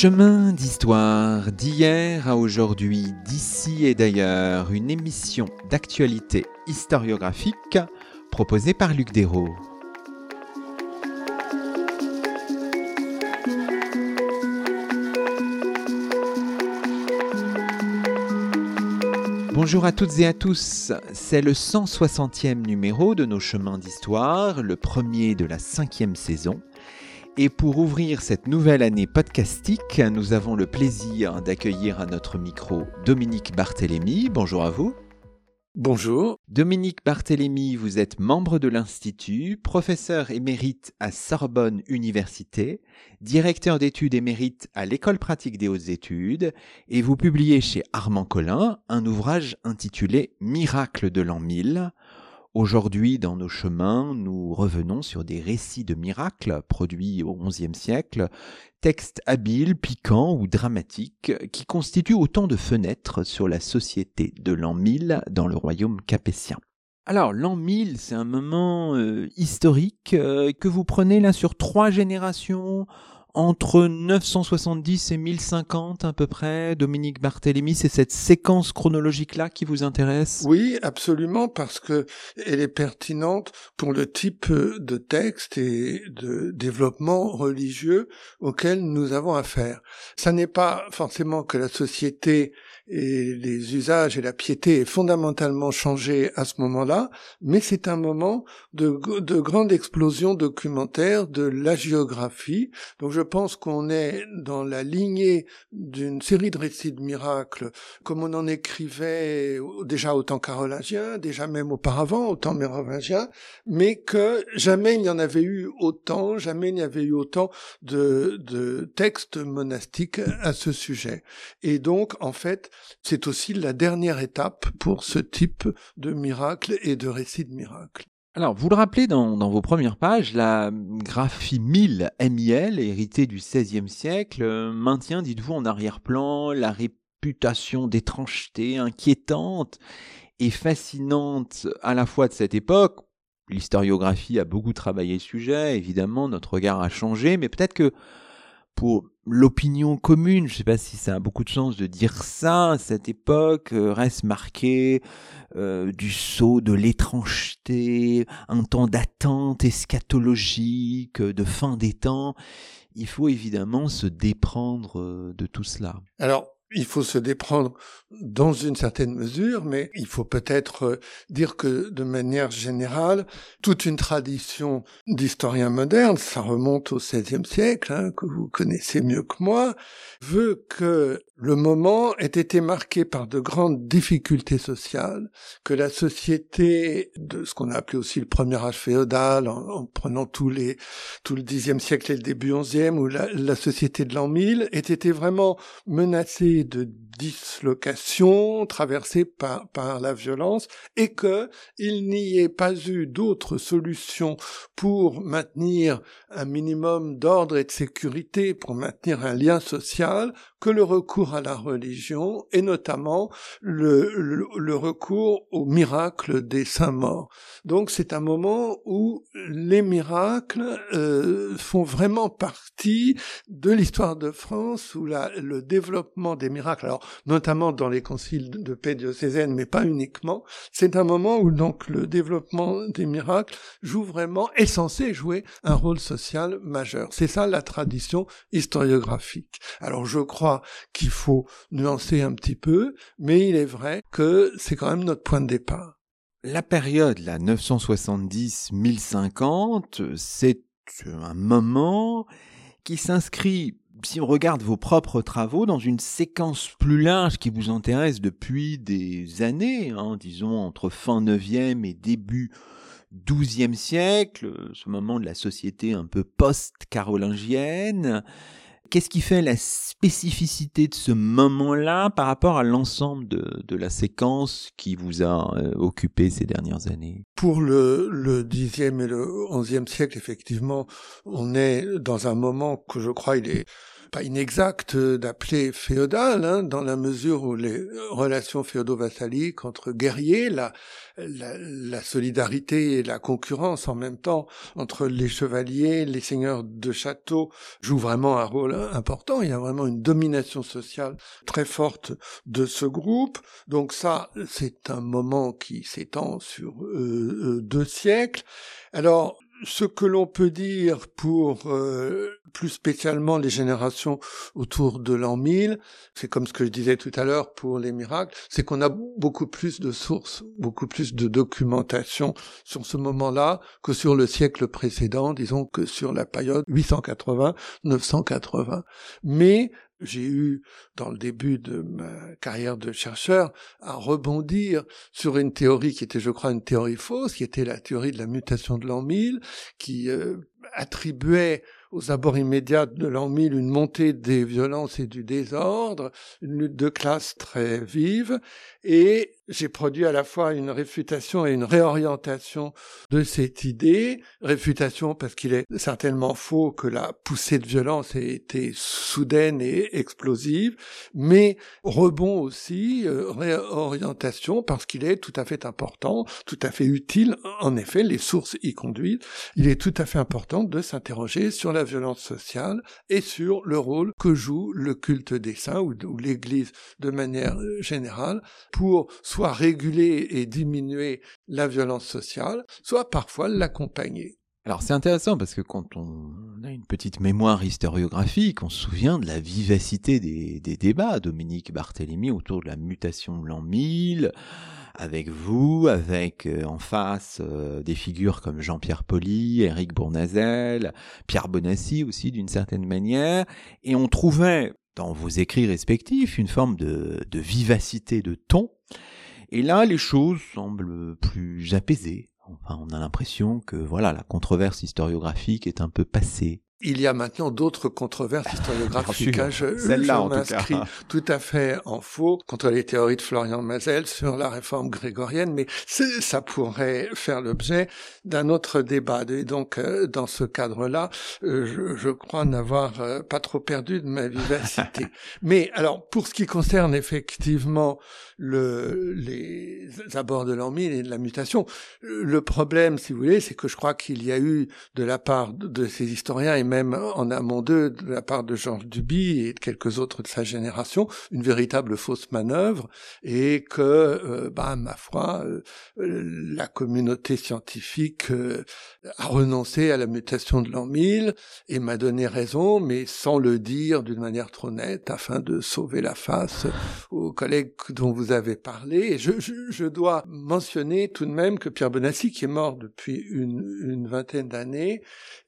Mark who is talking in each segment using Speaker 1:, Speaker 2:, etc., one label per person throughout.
Speaker 1: Chemin d'histoire, d'hier à aujourd'hui, d'ici et d'ailleurs, une émission d'actualité historiographique proposée par Luc Dérault. Bonjour à toutes et à tous, c'est le 160e numéro de nos chemins d'histoire, le premier de la cinquième saison. Et pour ouvrir cette nouvelle année podcastique, nous avons le plaisir d'accueillir à notre micro Dominique Barthélémy. Bonjour à vous.
Speaker 2: Bonjour.
Speaker 1: Dominique Barthélémy, vous êtes membre de l'Institut, professeur émérite à Sorbonne Université, directeur d'études émérite à l'École pratique des hautes études, et vous publiez chez Armand Collin un ouvrage intitulé Miracle de l'an 1000, Aujourd'hui, dans nos chemins, nous revenons sur des récits de miracles produits au XIe siècle, textes habiles, piquants ou dramatiques, qui constituent autant de fenêtres sur la société de l'an 1000 dans le royaume capétien. Alors, l'an 1000, c'est un moment euh, historique euh, que vous prenez là sur trois générations, entre 970 et 1050 à peu près, Dominique Barthélémy, c'est cette séquence chronologique-là qui vous intéresse?
Speaker 2: Oui, absolument, parce que elle est pertinente pour le type de texte et de développement religieux auquel nous avons affaire. Ça n'est pas forcément que la société et les usages et la piété est fondamentalement changé à ce moment-là, mais c'est un moment de, de grande explosion documentaire de la géographie. Donc je pense qu'on est dans la lignée d'une série de récits de miracles, comme on en écrivait déjà au temps carolingien, déjà même auparavant au temps mérovingien, mais que jamais il n'y en avait eu autant, jamais il n'y avait eu autant de, de textes monastiques à ce sujet. Et donc, en fait, c'est aussi la dernière étape pour ce type de miracle et de récit de miracle.
Speaker 1: Alors, vous le rappelez dans, vos premières pages, la graphie 1000 MIL, héritée du XVIe siècle, euh, maintient, dites-vous, en arrière-plan la réputation d'étrangeté inquiétante et fascinante à la fois de cette époque. L'historiographie a beaucoup travaillé le sujet, évidemment, notre regard a changé, mais peut-être que pour l'opinion commune, je ne sais pas si ça a beaucoup de sens de dire ça, cette époque euh, reste marquée euh, du saut de l'étrangeté, un temps d'attente eschatologique, de fin des temps. Il faut évidemment se déprendre euh, de tout cela.
Speaker 2: Alors, il faut se déprendre dans une certaine mesure, mais il faut peut-être euh, dire que de manière générale, toute une tradition d'historiens modernes, ça remonte au XVIe siècle, hein, que vous connaissez mieux que moi, veut que le moment ait été marqué par de grandes difficultés sociales, que la société de ce qu'on a appelé aussi le premier âge féodal, en, prenant tous les, tout le Xe siècle et le début XIe, ou la, la société de l'an 1000, ait été vraiment menacée de dislocation traversée par, la violence et que il n'y ait pas eu d'autre solution pour maintenir un minimum d'ordre et de sécurité, pour maintenir un lien social que le recours à la religion et notamment le, le, recours au miracle des saints morts. Donc c'est un moment où les miracles euh, font vraiment partie de l'histoire de France, où la, le développement des miracles, alors notamment dans les conciles de paix diocésaine, mais pas uniquement, c'est un moment où donc le développement des miracles joue vraiment, est censé jouer un rôle social majeur. C'est ça la tradition historiographique. Alors je crois qu'il faut nuancer un petit peu, mais il est vrai que c'est quand même notre point de départ.
Speaker 1: La période, la 970-1050, c'est un moment qui s'inscrit, si on regarde vos propres travaux, dans une séquence plus large qui vous intéresse depuis des années, hein, disons entre fin 9e et début 12e siècle, ce moment de la société un peu post-carolingienne, Qu'est-ce qui fait la spécificité de ce moment-là par rapport à l'ensemble de, la séquence qui vous a euh, occupé ces dernières années?
Speaker 2: Pour le, le 10e et le 11e siècle, effectivement, on est dans un moment que je crois il est pas inexact d'appeler féodal, hein, dans la mesure où les relations féodo-vassaliques entre guerriers, la, la, solidarité et la concurrence en même temps entre les chevaliers, les seigneurs de château jouent vraiment un rôle important. Il y a vraiment une domination sociale très forte de ce groupe. Donc ça, c'est un moment qui s'étend sur euh, euh, deux siècles. Alors, ce que l'on peut dire pour euh, plus spécialement les générations autour de l'an 1000, c'est comme ce que je disais tout à l'heure pour les miracles, c'est qu'on a beaucoup plus de sources, beaucoup plus de documentation sur ce moment-là que sur le siècle précédent, disons que sur la période 880-980. Mais j'ai eu, dans le début de ma carrière de chercheur, à rebondir sur une théorie qui était, je crois, une théorie fausse, qui était la théorie de la mutation de l'an 1000, qui euh, attribuait aux abords immédiats de l'an 1000 une montée des violences et du désordre, une lutte de classe très vive, et j'ai produit à la fois une réfutation et une réorientation de cette idée. Réfutation parce qu'il est certainement faux que la poussée de violence ait été soudaine et explosive, mais rebond aussi, euh, réorientation parce qu'il est tout à fait important, tout à fait utile. En effet, les sources y conduisent. Il est tout à fait important de s'interroger sur la violence sociale et sur le rôle que joue le culte des saints ou, ou l'Église de manière générale pour soit réguler et diminuer la violence sociale, soit parfois l'accompagner.
Speaker 1: Alors c'est intéressant parce que quand on a une petite mémoire historiographique, on se souvient de la vivacité des, débats, Dominique Barthélemy autour de la mutation de l'an 1000, avec vous, avec euh, en face euh, des figures comme Jean-Pierre Poli, Éric Bournazel, Pierre Bonassi aussi d'une certaine manière, et on trouvait dans vos écrits respectifs une forme de vivacité de ton et là, les choses semblent plus apaisées. Enfin, on a l'impression que voilà, la controverse historiographique est un peu passée.
Speaker 2: Il y a maintenant d'autres controverses historiographiques. Je, Celle-là, en tout tout à fait en faux contre les théories de Florian Mazel sur la réforme grégorienne, mais ça pourrait faire l'objet d'un autre débat. Et donc, euh, dans ce cadre-là, euh, je, je, crois n'avoir euh, pas trop perdu de ma vivacité. mais alors, pour ce qui concerne effectivement le, les abords de l'an et de la mutation, le problème, si vous voulez, c'est que je crois qu'il y a eu de la part de ces historiens et même en amont d'eux, de la part de Georges Duby et de quelques autres de sa génération, une véritable fausse manœuvre, et que, euh, bah, ma foi, euh, la communauté scientifique euh, a renoncé à la mutation de l'an 1000 et m'a donné raison, mais sans le dire d'une manière trop nette, afin de sauver la face aux collègues dont vous avez parlé. Et je, dois mentionner tout de même que Pierre Benassi, qui est mort depuis une, une vingtaine d'années,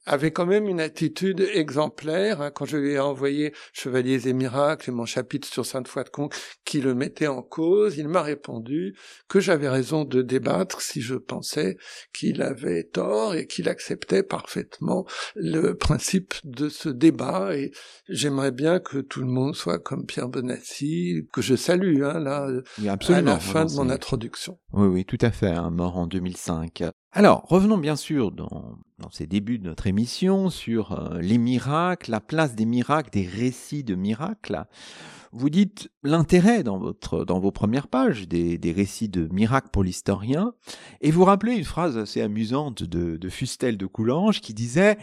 Speaker 2: avait quand même une attitude exemplaire. Hein, quand je lui ai envoyé Chevaliers et Miracles et mon chapitre sur Sainte-Foy de Conques qui le mettait en cause, il m'a répondu que j'avais raison de débattre si je pensais qu'il avait tort et qu'il acceptait parfaitement le principe de ce débat. Et j'aimerais bien que tout le monde soit comme Pierre Benassi, que je salue hein, là, à la fin de mon introduction.
Speaker 1: Oui, oui, tout à fait, hein, mort en 2005. Alors, revenons bien sûr dans, ces débuts de notre émission sur euh, les miracles, la place des miracles, des récits de miracles. Vous dites l'intérêt dans, votre, dans vos premières pages des, récits de miracles pour l'historien, et vous rappelez une phrase assez amusante de, de Fustel de Coulanges qui disait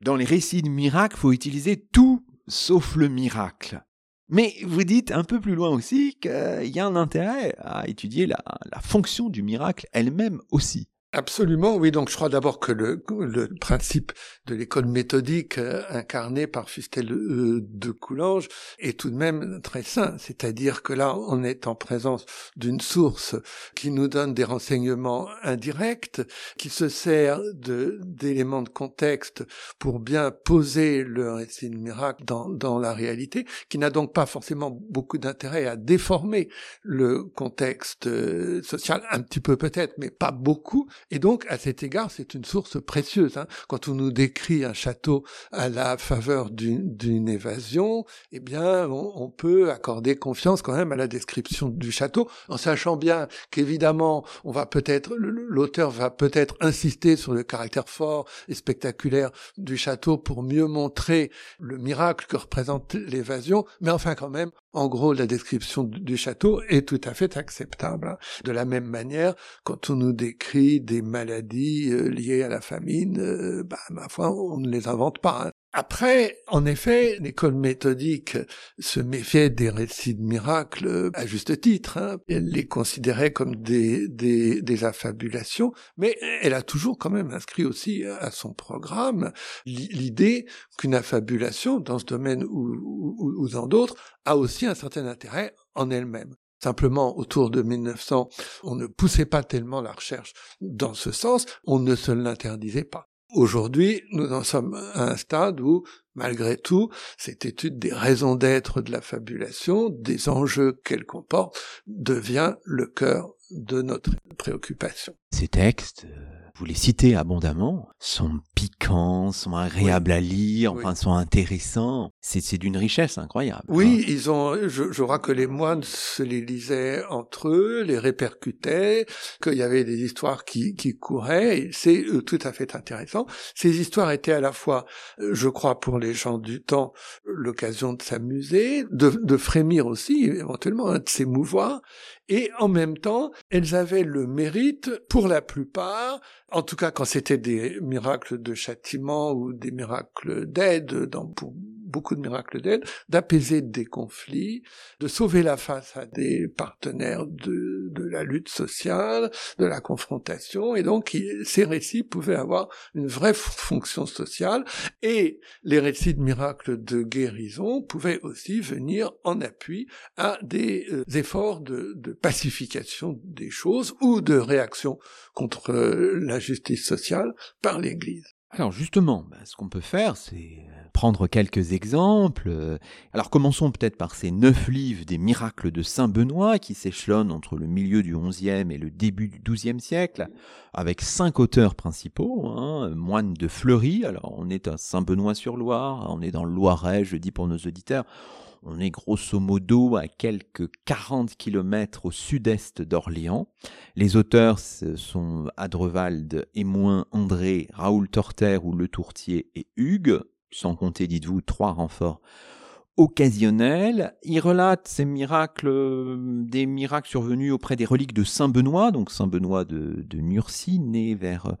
Speaker 1: Dans les récits de miracles, faut utiliser tout sauf le miracle. Mais vous dites un peu plus loin aussi qu'il y a un intérêt à étudier la fonction du miracle elle-même aussi.
Speaker 2: Absolument, oui. Donc, je crois d'abord que le, le, principe de l'école méthodique euh, incarné par Fustel euh, de Coulanges est tout de même très sain. C'est-à-dire que là, on est en présence d'une source qui nous donne des renseignements indirects, qui se sert d'éléments de, contexte pour bien poser le récit de miracle dans, dans la réalité, qui n'a donc pas forcément beaucoup d'intérêt à déformer le contexte euh, social, un petit peu peut-être, mais pas beaucoup Et donc, à cet égard, c'est une source précieuse. Hein. Quand on nous décrit un château à la faveur d'une évasion, eh bien, on, peut accorder confiance quand même à la description du château, en sachant bien qu'évidemment, on va peut-être, l'auteur va peut-être insister sur le caractère fort et spectaculaire du château pour mieux montrer le miracle que représente l'évasion, mais enfin quand même, en gros, la description du château est tout à fait acceptable. Hein. De la même manière, quand on nous décrit des maladies euh, liées à la famine, euh, bah, ma foi, on ne les invente pas. Après, en effet, l'école méthodique se méfiait des récits de miracles à juste titre. Hein. Elle les considérait comme des, affabulations, mais elle a toujours quand même inscrit aussi à son programme l'idée qu'une affabulation, dans ce domaine ou dans d'autres, a aussi un certain intérêt en elle-même. Simplement, autour de 1900, on ne poussait pas tellement la recherche dans ce sens, on ne se l'interdisait pas. Aujourd'hui, nous en sommes à un stade où, malgré tout, cette étude des raisons d'être de la fabulation, des enjeux qu'elle comporte, devient le cœur de notre préoccupation.
Speaker 1: Ces textes, euh, vous les citez abondamment, sont piquants, sont agréables à lire, enfin sont intéressants. C'est d'une richesse incroyable.
Speaker 2: Oui, hein. ils ont. Je, je, crois que les moines se les lisaient entre eux, les répercutaient, qu'il y avait des histoires qui, qui couraient. C'est euh, tout à fait intéressant. Ces histoires étaient à la fois, euh, je crois, pour les gens du temps, l'occasion de s'amuser, de, de, frémir aussi, éventuellement, hein, de s'émouvoir, et en même temps, elles avaient le mérite, pour la plupart, en tout cas quand c'était des miracles de châtiment ou des miracles d'aide, dans, pour beaucoup de miracles d'aide, d'apaiser des conflits, de sauver la face à des partenaires de, la lutte sociale, de la confrontation, et donc ces récits pouvaient avoir une vraie fonction sociale, et les récits de miracles de guérison pouvaient aussi venir en appui à des euh, efforts de, de pacification des choses ou de réaction contre euh, la justice sociale par l'Église.
Speaker 1: Alors justement, bah, ce qu'on peut faire, c'est euh, prendre quelques exemples. Alors commençons peut-être par ces neuf livres des miracles de Saint Benoît qui s'échelonnent entre le milieu du XIe et le début du XIIe siècle, avec cinq auteurs principaux, hein, moines de Fleury. Alors on est à Saint-Benoît-sur-Loire, on est dans le Loiret, je dis pour nos auditeurs. On est grosso modo à quelques 40 kilomètres au sud-est d'Orléans. Les auteurs sont Adrevald, Émoin, André, Raoul Torter ou Le Tourtier et Hugues, sans compter, dites-vous, trois renforts occasionnels. Il relate ces miracles, des miracles survenus auprès des reliques de Saint Benoît, donc Saint Benoît de, de né vers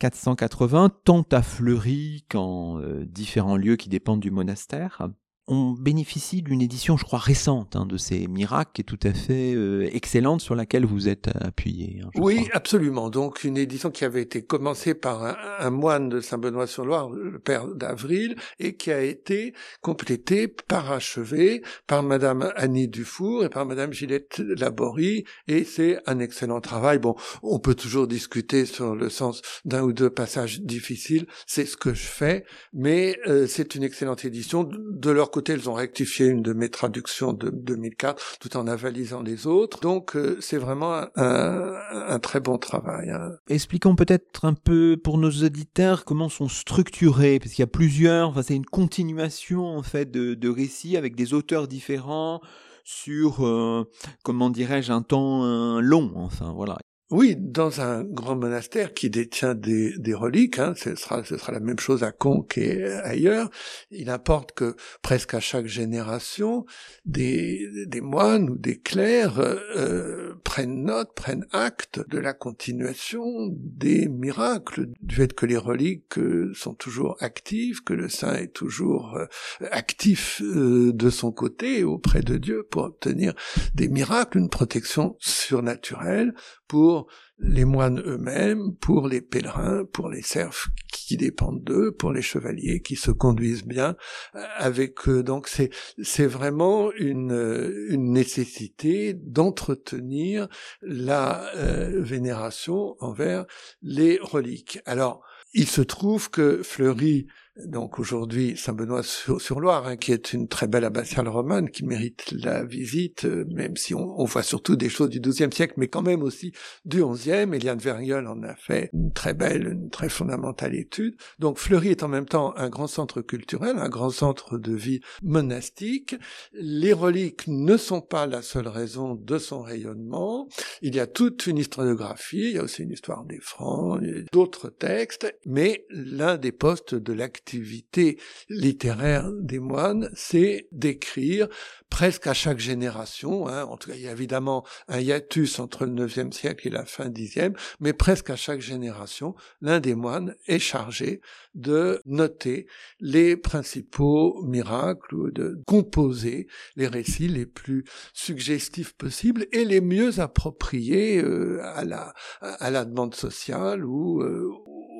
Speaker 1: 480, tant à Fleury qu'en euh, différents lieux qui dépendent du monastère on bénéficie d'une édition, je crois, récente hein, de ces miracles, qui est tout à fait euh, excellente, sur laquelle vous êtes appuyé.
Speaker 2: Hein, oui, absolument. Donc une édition qui avait été commencée par un, moine de Saint-Benoît-sur-Loire, le père d'Avril, et qui a été complétée, parachevée par Madame Annie Dufour et par Madame Gillette Laborie, et c'est un excellent travail. Bon, on peut toujours discuter sur le sens d'un ou deux passages difficiles, c'est ce que je fais, mais euh, c'est une excellente édition de leur côté, elles ont rectifié une de mes traductions de 2004 tout en avalisant les autres. Donc, euh, c'est vraiment un, très bon travail. Hein.
Speaker 1: Expliquons peut-être un peu pour nos auditeurs comment sont structurés, parce qu'il y a plusieurs, enfin, c'est une continuation en fait de, récits avec des auteurs différents sur, euh, comment dirais-je, un temps long. Enfin, voilà.
Speaker 2: Oui, dans un grand monastère qui détient des, des reliques, hein, ce, sera, ce sera la même chose à Conques et ailleurs, il importe que presque à chaque génération, des, des moines ou des clercs euh, prennent note, prennent acte de la continuation des miracles, du fait que les reliques euh, sont toujours actives, que le saint est toujours euh, actif de son côté auprès de Dieu pour obtenir des miracles, une protection surnaturelle pour les moines eux-mêmes, pour les pèlerins, pour les serfs qui dépendent d'eux, pour les chevaliers qui se conduisent bien euh, avec eux. Donc c'est c'est vraiment une une nécessité d'entretenir la euh, vénération envers les reliques. Alors il se trouve que Fleury donc aujourd'hui Saint-Benoît-sur-Loire, hein, qui est une très belle abbatiale romane qui mérite la visite, euh, même si on, voit surtout des choses du XIIe siècle, mais quand même aussi du XIe. Eliane Verriol en a fait une très belle, une très fondamentale étude. Donc Fleury est en même temps un grand centre culturel, un grand centre de vie monastique. Les reliques ne sont pas la seule raison de son rayonnement. Il y a toute une historiographie, il y a aussi une histoire des Francs, d'autres textes, mais l'un des postes de l'activité littéraire des moines, c'est d'écrire presque à chaque génération. Hein. En tout cas, il y a évidemment un hiatus entre le IXe siècle et la fin Xe, mais presque à chaque génération, l'un des moines est chargé de noter les principaux miracles ou de composer les récits les plus suggestifs possibles et les mieux appropriés euh, à la à la demande sociale ou euh,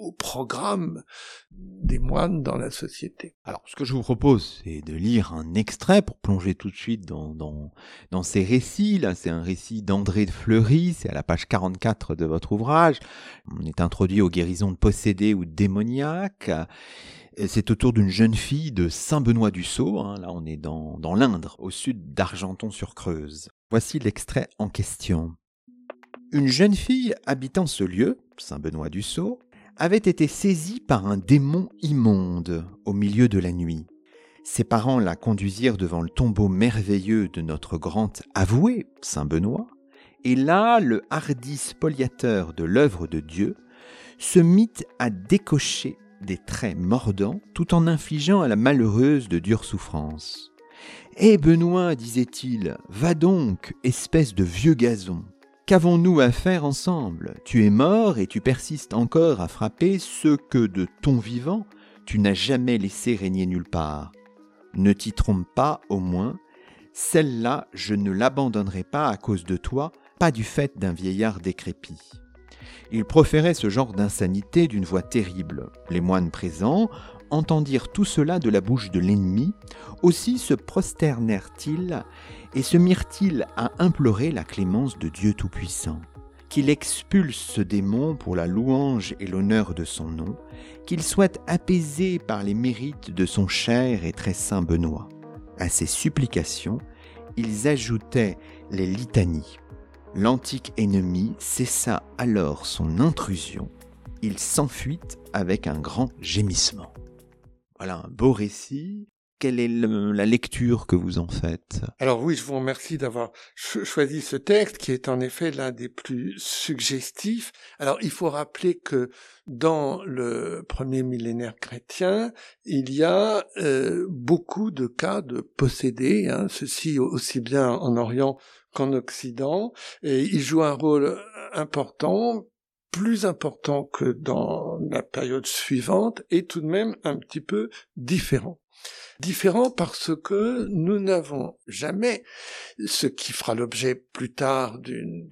Speaker 2: au programme des moines dans la société.
Speaker 1: Alors, ce que je vous propose, c'est de lire un extrait pour plonger tout de suite dans, dans, dans ces récits. Là, c'est un récit d'André de Fleury, c'est à la page 44 de votre ouvrage. On est introduit aux guérisons de possédés ou démoniaques. C'est autour d'une jeune fille de Saint-Benoît-du-Sault. Hein. Là, on est dans, dans l'Indre, au sud d'Argenton-sur-Creuse. Voici l'extrait en question. Une jeune fille habitant ce lieu, Saint-Benoît-du-Sault, avait été saisie par un démon immonde au milieu de la nuit. Ses parents la conduisirent devant le tombeau merveilleux de notre grand avoué, Saint Benoît, et là le hardi spoliateur de l'œuvre de Dieu se mit à décocher des traits mordants tout en infligeant à la malheureuse de dures souffrances. Eh Benoît, disait-il, va donc, espèce de vieux gazon, Qu'avons-nous à faire ensemble? Tu es mort et tu persistes encore à frapper ceux que de ton vivant tu n'as jamais laissé régner nulle part. Ne t'y trompe pas, au moins, celle-là je ne l'abandonnerai pas à cause de toi, pas du fait d'un vieillard décrépit. Il proférait ce genre d'insanité d'une voix terrible. Les moines présents entendirent tout cela de la bouche de l'ennemi, aussi se prosternèrent-ils et se mirent-ils à implorer la clémence de Dieu Tout-Puissant, qu'il expulse ce démon pour la louange et l'honneur de son nom, qu'il soit apaisé par les mérites de son cher et très saint Benoît. À ces supplications, ils ajoutaient les litanies. L'antique ennemi cessa alors son intrusion. Il s'enfuit avec un grand gémissement. Voilà un beau récit quelle est la lecture que vous en faites?
Speaker 2: Alors oui, je vous remercie d'avoir choisi ce texte qui est en effet l'un des plus suggestifs. Alors il faut rappeler que dans le premier millénaire chrétien, il y a euh, beaucoup de cas de possédés, hein, ceci aussi bien en Orient qu'en Occident, et il joue un rôle important plus important que dans la période suivante et tout de même un petit peu différent. Différent parce que nous n'avons jamais, ce qui fera l'objet plus tard d'une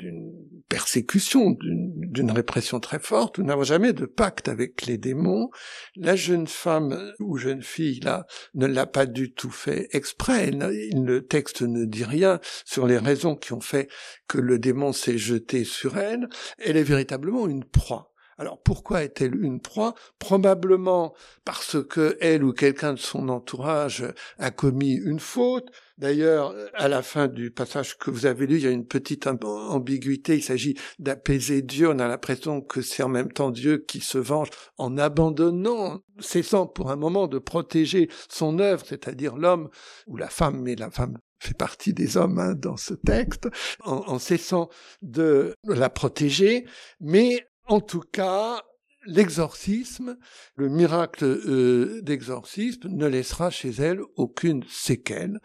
Speaker 2: persécution, d'une répression très forte, nous n'avons jamais de pacte avec les démons. La jeune femme ou jeune fille, là, ne l'a pas du tout fait exprès. Le texte ne dit rien sur les raisons qui ont fait que le démon s'est jeté sur elle. Elle est véritablement une proie. Alors pourquoi est-elle une proie? Probablement parce que elle ou quelqu'un de son entourage a commis une faute. D'ailleurs, à la fin du passage que vous avez lu, il y a une petite ambiguïté. Il s'agit d'apaiser Dieu. On a l'impression que c'est en même temps Dieu qui se venge en abandonnant, cessant pour un moment de protéger son œuvre, c'est-à-dire l'homme ou la femme, mais la femme fait partie des hommes hein, dans ce texte, en, en, cessant de la protéger, mais en tout cas, l'exorcisme, le miracle euh, d'exorcisme ne laissera chez elle aucune séquelle.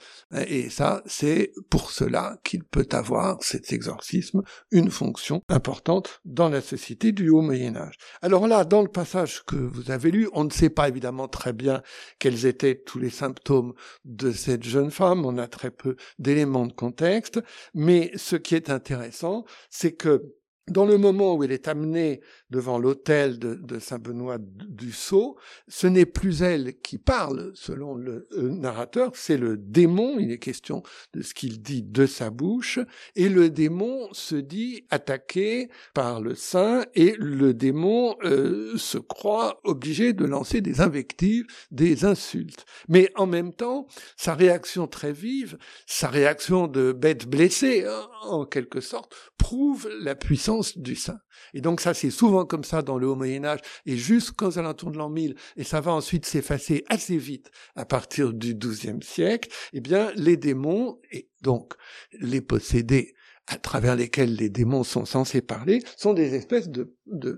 Speaker 2: Et ça, c'est pour cela qu'il peut avoir, cet exorcisme, une fonction importante dans la société du Haut Moyen Âge. Alors là, dans le passage que vous avez lu, on ne sait pas évidemment très bien quels étaient tous les symptômes de cette jeune femme, on a très peu d'éléments de contexte, mais ce qui est intéressant, c'est que dans le moment où elle est amenée devant l'autel de, Saint-Benoît du Sceau, ce n'est plus elle qui parle, selon le euh, narrateur, c'est le démon, il est question de ce qu'il dit de sa bouche, et le démon se dit attaqué par le saint, et le démon euh, se croit obligé de lancer des invectives, des insultes. Mais en même temps, sa réaction très vive, sa réaction de bête blessée, hein, en quelque sorte, prouve la puissance du saint. Et donc ça, c'est souvent comme ça dans le Haut Moyen Âge et jusqu'aux alentours de l'an 1000, et ça va ensuite s'effacer assez vite à partir du XIIe siècle, eh bien, les démons, et donc les possédés à travers lesquels les démons sont censés parler, sont des espèces de,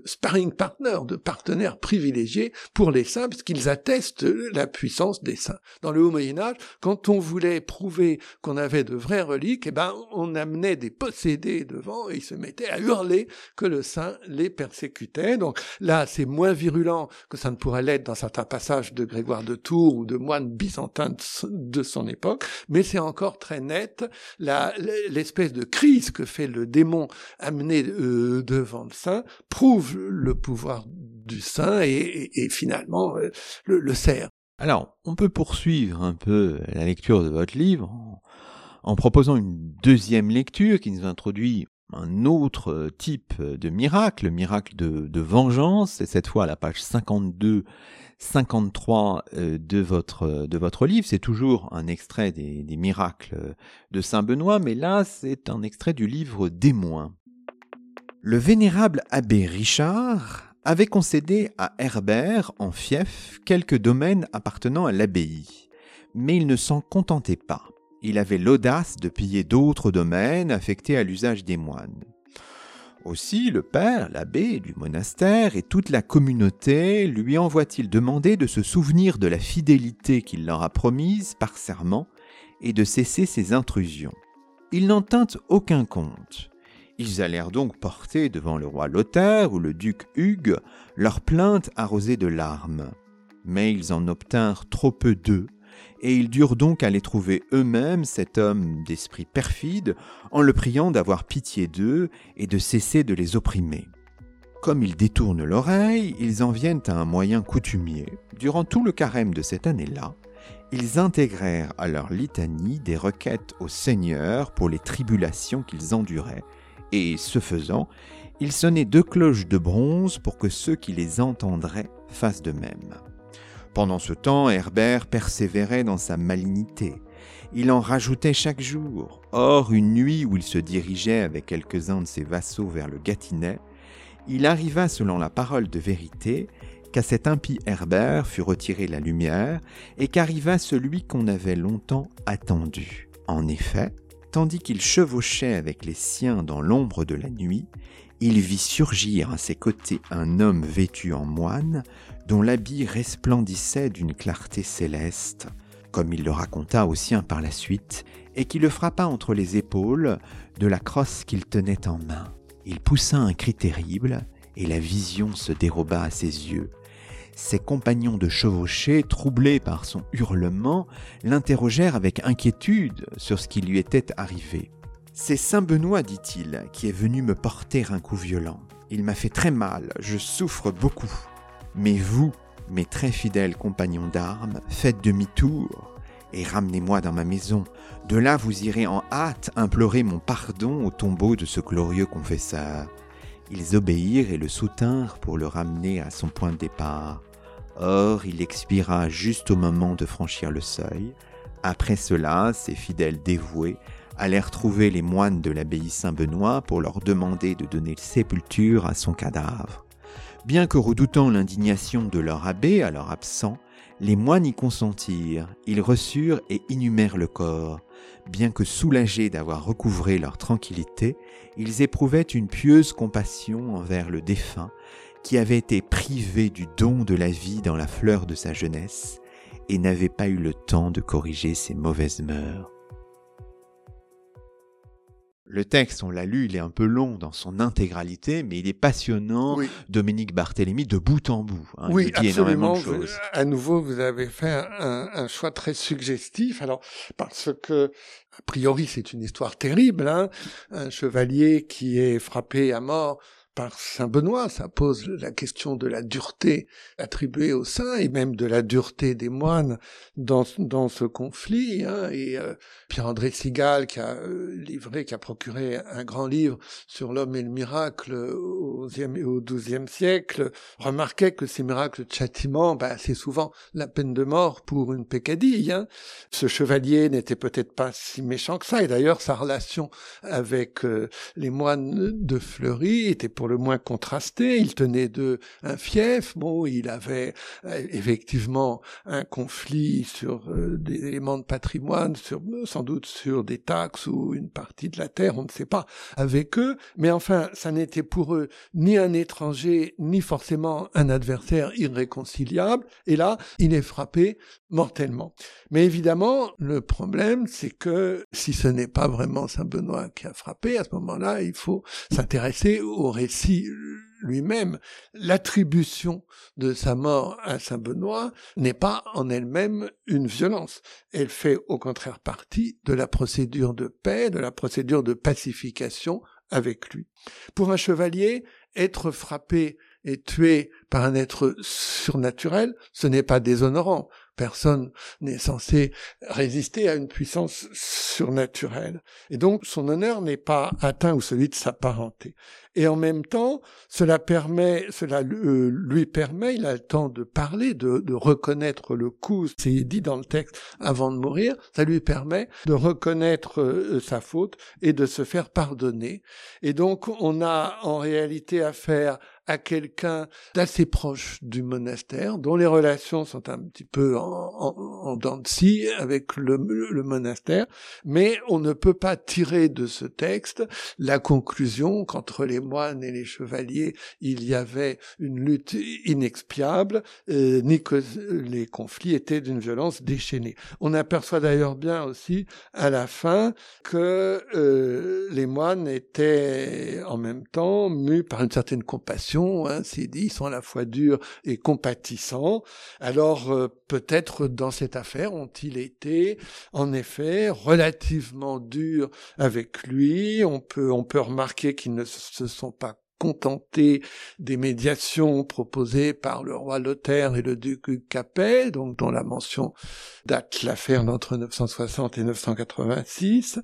Speaker 2: sparring partners, de partenaires privilégiés pour les saints, parce qu'ils attestent la puissance des saints. Dans le Haut Moyen Âge, quand on voulait prouver qu'on avait de vraies reliques, eh ben, on amenait des possédés devant et ils se mettaient à hurler que le saint les persécutait. Donc là, c'est moins virulent que ça ne pourrait l'être dans certains passages de Grégoire de Tours ou de moines byzantins de son époque, mais c'est encore très net l'espèce de crise que fait le démon amené euh, devant le saint prouve le pouvoir du saint et, finalement euh, le, sert.
Speaker 1: Alors, on peut poursuivre un peu la lecture de votre livre en, proposant une deuxième lecture qui nous introduit un autre type de miracle, le miracle de, vengeance, et cette fois à la page 52 53 euh, de votre, livre. C'est toujours un extrait des, des miracles de Saint Benoît, mais là c'est un extrait du livre Démoins. Le vénérable abbé Richard avait concédé à Herbert en fief quelques domaines appartenant à l'abbaye, mais il ne s'en contentait pas. Il avait l'audace de piller d'autres domaines affectés à l'usage des moines. Aussi le père, l'abbé du monastère et toute la communauté lui envoient-ils demander de se souvenir de la fidélité qu'il leur a promise par serment et de cesser ses intrusions. Il n'en tint aucun compte. Ils allèrent donc porter devant le roi Lothaire ou le duc Hugues leurs plaintes arrosées de larmes. Mais ils en obtinrent trop peu d'eux et ils durent donc aller trouver eux-mêmes cet homme d'esprit perfide en le priant d'avoir pitié d'eux et de cesser de les opprimer. Comme ils détournent l'oreille, ils en viennent à un moyen coutumier. Durant tout le carême de cette année-là, ils intégrèrent à leur litanie des requêtes au Seigneur pour les tribulations qu'ils enduraient, et ce faisant, ils sonnaient deux cloches de bronze pour que ceux qui les entendraient fassent de même. Pendant ce temps, Herbert persévérait dans sa malignité. Il en rajoutait chaque jour. Or, une nuit où il se dirigeait avec quelques-uns de ses vassaux vers le Gâtinais, il arriva, selon la parole de vérité, qu'à cet impie Herbert fut retirée la lumière et qu'arriva celui qu'on avait longtemps attendu. En effet, tandis qu'il chevauchait avec les siens dans l'ombre de la nuit, il vit surgir à ses côtés un homme vêtu en moine, dont l'habit resplendissait d'une clarté céleste, comme il le raconta aux siens par la suite, et qui le frappa entre les épaules de la crosse qu'il tenait en main. Il poussa un cri terrible, et la vision se déroba à ses yeux. Ses compagnons de chevauchée, troublés par son hurlement, l'interrogèrent avec inquiétude sur ce qui lui était arrivé. C'est Saint Benoît, dit-il, qui est venu me porter un coup violent. Il m'a fait très mal, je souffre beaucoup. Mais vous, mes très fidèles compagnons d'armes, faites demi-tour et ramenez-moi dans ma maison. De là vous irez en hâte implorer mon pardon au tombeau de ce glorieux confesseur. Ils obéirent et le soutinrent pour le ramener à son point de départ. Or, il expira juste au moment de franchir le seuil. Après cela, ses fidèles dévoués allèrent trouver les moines de l'abbaye Saint-Benoît pour leur demander de donner sépulture à son cadavre. Bien que redoutant l'indignation de leur abbé alors absent, les moines y consentirent, ils reçurent et inhumèrent le corps. Bien que soulagés d'avoir recouvré leur tranquillité, ils éprouvaient une pieuse compassion envers le défunt, qui avait été privé du don de la vie dans la fleur de sa jeunesse, et n'avait pas eu le temps de corriger ses mauvaises mœurs. Le texte, on l'a lu, il est un peu long dans son intégralité, mais il est passionnant. Dominique Barthélémy de bout en bout.
Speaker 2: Hein, oui, absolument. à nouveau, vous avez fait un, un, choix très suggestif. Alors, parce que a priori, c'est une histoire terrible. Hein un chevalier qui est frappé à mort par Saint Benoît. Ça pose la question de la dureté attribuée au saint et même de la dureté des moines dans, ce conflit. Hein. Et euh, Pierre-André Sigal, qui a euh, livré, qui a procuré un grand livre sur l'homme et le miracle au XIIe siècle, remarquait que ces miracles de châtiment, bah, c'est souvent la peine de mort pour une pécadille. Hein. Ce chevalier n'était peut-être pas si méchant que ça. Et d'ailleurs, sa relation avec euh, les moines de Fleury était pour le moins contrasté. Il tenait de un fief. Bon, il avait euh, effectivement un conflit sur euh, des éléments de patrimoine, sans doute sur des taxes ou une partie de la terre, on ne sait pas, avec eux. Mais enfin, ça n'était pour eux ni un étranger, ni forcément un adversaire irréconciliable. Et là, il est frappé mortellement. Mais évidemment, le problème, c'est que si ce n'est pas vraiment Saint Benoît qui a frappé, à ce moment-là, il faut s'intéresser au récit si lui-même, l'attribution de sa mort à Saint Benoît n'est pas en elle-même une violence. Elle fait au contraire partie de la procédure de paix, de la procédure de pacification avec lui. Pour un chevalier, être frappé et tué par un être surnaturel, ce n'est pas déshonorant. Personne n'est censé résister à une puissance surnaturelle. Et donc son honneur n'est pas atteint ou celui de sa parenté. Et en même temps, cela permet, cela euh, lui permet, il a le temps de parler, de, de reconnaître le coup, c'est dit dans le texte avant de mourir, ça lui permet de reconnaître euh, sa faute et de se faire pardonner. Et donc on a en réalité affaire à quelqu'un d'assez proche du monastère, dont les relations sont un petit peu en, en, dents de scie avec le, le, monastère, mais on ne peut pas tirer de ce texte la conclusion qu'entre les moines et les chevaliers, il y avait une lutte inexpiable, euh, ni que les conflits étaient d'une violence déchaînée. On aperçoit d'ailleurs bien aussi à la fin que euh, les moines étaient en même temps mus par une certaine compassion Hein, c'est dit, ils sont à la fois durs et compatissants. Alors euh, peut-être dans cette affaire ont-ils été en effet relativement durs avec lui. On peut on peut remarquer qu'ils ne se sont pas contentés des médiations proposées par le roi Lothaire et le duc Capet, donc dont la mention date l'affaire d'entre 960 et 986.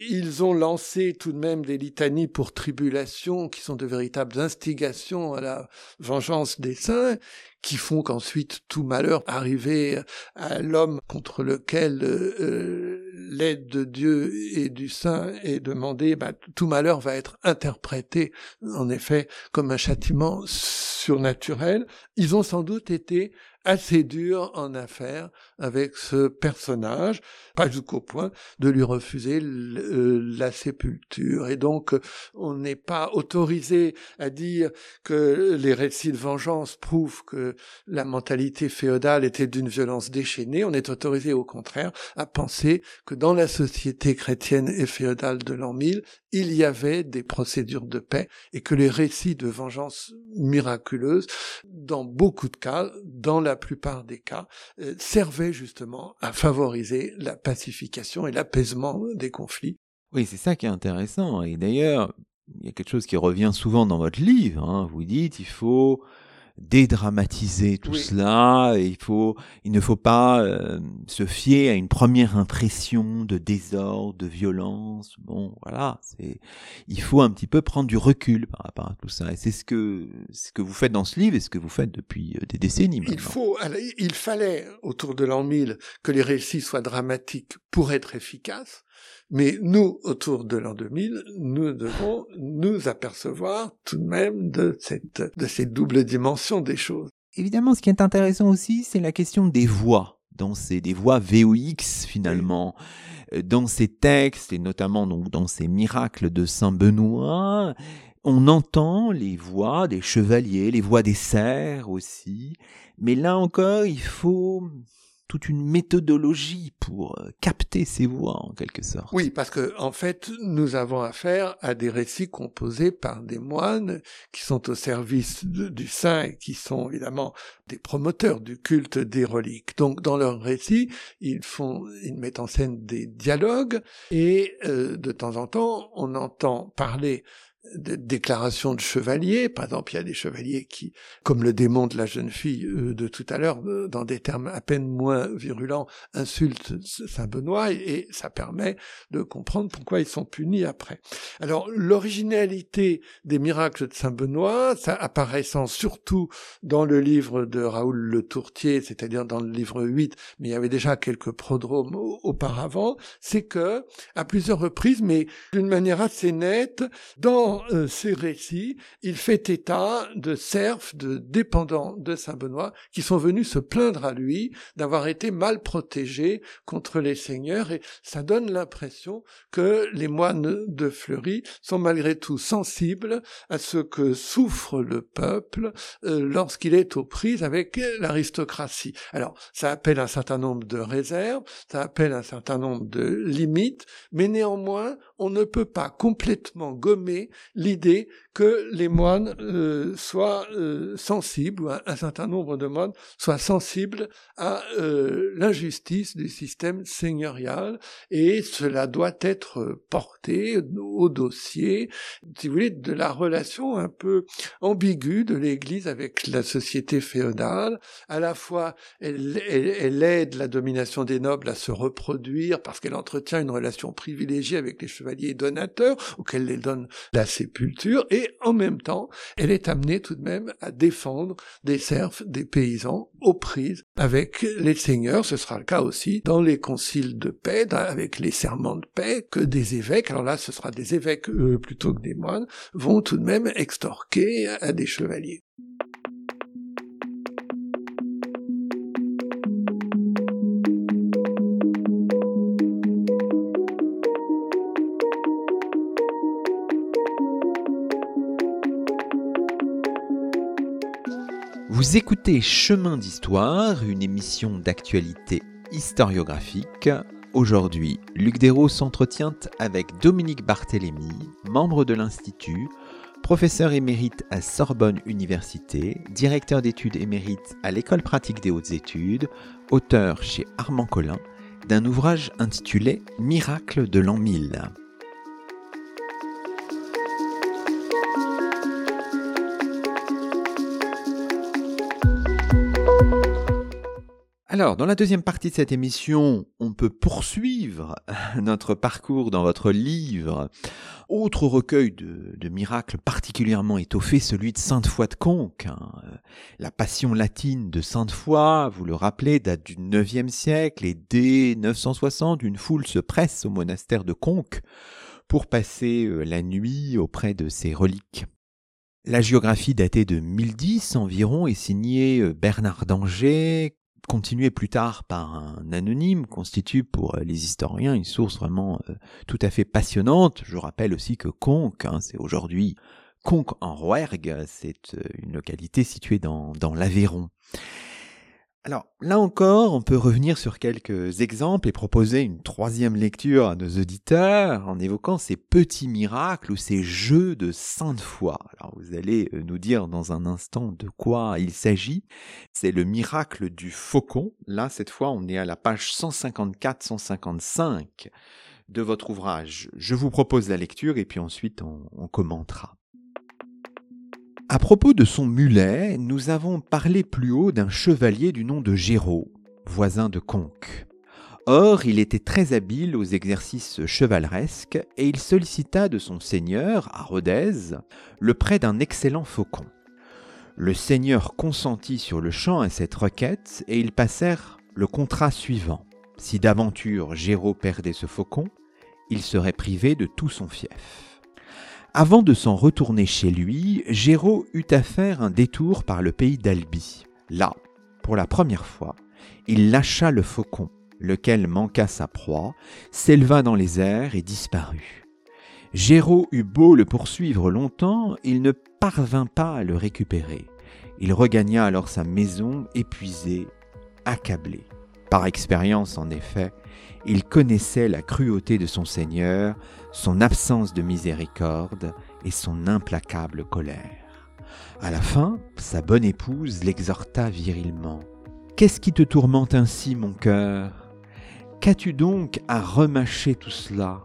Speaker 2: Ils ont lancé tout de même des litanies pour tribulation qui sont de véritables instigations à la vengeance des saints qui font qu'ensuite tout malheur arrivé à l'homme contre lequel euh, l'aide de Dieu et du Saint est demandée, bah, tout malheur va être interprété en effet comme un châtiment surnaturel. Ils ont sans doute été assez dur en affaires avec ce personnage, pas jusqu'au point de lui refuser euh, la sépulture. Et donc, on n'est pas autorisé à dire que les récits de vengeance prouvent que la mentalité féodale était d'une violence déchaînée. On est autorisé, au contraire, à penser que dans la société chrétienne et féodale de l'an 1000, il y avait des procédures de paix et que les récits de vengeance miraculeuse, dans beaucoup de cas, dans la plupart des cas, euh, servaient justement à favoriser la pacification et l'apaisement des conflits.
Speaker 1: Oui, c'est ça qui est intéressant. Et d'ailleurs, il y a quelque chose qui revient souvent dans votre livre. Hein. Vous dites, il faut dédramatiser tout cela. il faut, il ne faut pas euh, se fier à une première impression de désordre, de violence. Bon, voilà, c'est, il faut un petit peu prendre du recul par rapport à tout ça. Et c'est ce que, ce que vous faites dans ce livre et ce que vous faites depuis euh, des décennies.
Speaker 2: Il faut, il fallait autour de l'an 1000 que les récits soient dramatiques pour être efficaces. Mais nous, autour de l'an 2000, nous devons nous apercevoir tout de même de cette, de cette double dimension des choses.
Speaker 1: Évidemment, ce qui est intéressant aussi, c'est la question des voix. Dans ces des voix VOX finalement. Euh, dans ces textes et notamment donc dans ces miracles de Saint Benoît on entend les voix des chevaliers les voix des serfs aussi. Mais là encore il faut toute une méthodologie pour euh, capter ces voix en quelque sorte.
Speaker 2: Oui, parce que en fait, nous avons affaire à des récits composés par des moines qui sont au service du saint et qui sont évidemment des promoteurs du culte des reliques. Donc, dans leurs récits, ils font, ils mettent en scène des dialogues et euh, de temps en temps, on entend parler déclarations de chevaliers. Par exemple, il y a des chevaliers qui, comme le démontre la jeune fille euh, de tout à l'heure, euh, dans des termes à peine moins virulents, insultent Saint Benoît et, ça permet de comprendre pourquoi ils sont punis après. Alors, l'originalité des miracles de Saint Benoît, ça apparaissant surtout dans le livre de Raoul Le Tourtier, c'est-à-dire dans le livre 8, mais il y avait déjà quelques prodromes auparavant, c'est que, à plusieurs reprises, mais d'une manière assez nette, dans euh, ces récits, il fait état de serfs, de dépendants de Saint Benoît, qui sont venus se plaindre à lui d'avoir été mal protégés contre les seigneurs, et ça donne l'impression que les moines de Fleury sont malgré tout sensibles à ce que souffre le peuple euh, lorsqu'il est aux prises avec l'aristocratie. Alors, ça appelle un certain nombre de réserves, ça appelle un certain nombre de limites, mais néanmoins, on ne peut pas complètement gommer l'idée que les moines euh, soient euh, sensibles, ou un, certain nombre de moines soient sensibles à euh, l'injustice du système seigneurial, et cela doit être porté au dossier, si vous voulez, de la relation un peu ambiguë de l'Église avec la société féodale. À la fois, elle, elle aide la domination des nobles à se reproduire parce qu'elle entretient une relation privilégiée avec les chevaliers donateurs, auxquels elle donne la sépulture, et en même temps, elle est amenée tout de même à défendre des serfs, des paysans aux prises avec les seigneurs. Ce sera le cas aussi dans les conciles de paix, avec les serments de paix, que des évêques, alors là ce sera des évêques plutôt que des moines, vont tout de même extorquer à des chevaliers.
Speaker 1: Vous écoutez Chemin d'Histoire, une émission d'actualité historiographique. Aujourd'hui, Luc Dérault s'entretient avec Dominique Barthélémy, membre de l'Institut, professeur émérite à Sorbonne Université, directeur d'études émérite à l'École pratique des hautes études, auteur chez Armand Collin d'un ouvrage intitulé Miracle de l'an 1000. Alors, dans la deuxième partie de cette émission, on peut poursuivre notre parcours dans votre livre. Autre recueil de, miracles particulièrement étoffé, celui de Sainte Foy de Conques. Hein. La passion latine de Sainte Foy, vous le rappelez, date du IXe siècle et dès 960, une foule se presse au monastère de Conques pour passer euh, la nuit auprès de ses reliques. La géographie datée de 1010 environ est signée euh, Bernard d'Angers, continué plus tard par un anonyme constitue pour euh, les historiens une source vraiment euh, tout à fait passionnante. Je rappelle aussi que Conques, hein, c'est aujourd'hui Conques en Rouergue, c'est euh, une localité située dans, dans l'Aveyron. Alors là encore, on peut revenir sur quelques exemples et proposer une troisième lecture à nos auditeurs en évoquant ces petits miracles ou ces jeux de sainte foi. Alors vous allez euh, nous dire dans un instant de quoi il s'agit. C'est le miracle du faucon. Là, cette fois, on est à la page 154-155 de votre ouvrage. Je vous propose la lecture et puis ensuite on, on commentera. À propos de son mulet, nous avons parlé plus haut d'un chevalier du nom de Géraud, voisin de Conques. Or, il était très habile aux exercices chevaleresques et il sollicita de son seigneur, à Rodez, le prêt d'un excellent faucon. Le seigneur consentit sur le champ à cette requête et ils passèrent le contrat suivant. Si d'aventure Géraud perdait ce faucon, il serait privé de tout son fief. Avant de s'en retourner chez lui, Géraud eut à faire un détour par le pays d'Albi. Là, pour la première fois, il lâcha le faucon, lequel manqua sa proie, s'éleva dans les airs et disparut. Géraud eut beau le poursuivre longtemps, il ne parvint pas à le récupérer. Il regagna alors sa maison, épuisé, accablé. Par expérience, en effet, il connaissait la cruauté de son Seigneur, son absence de miséricorde et son implacable colère. À la fin, sa bonne épouse l'exhorta virilement. Qu'est-ce qui te tourmente ainsi, mon cœur? Qu'as-tu donc à remâcher tout cela?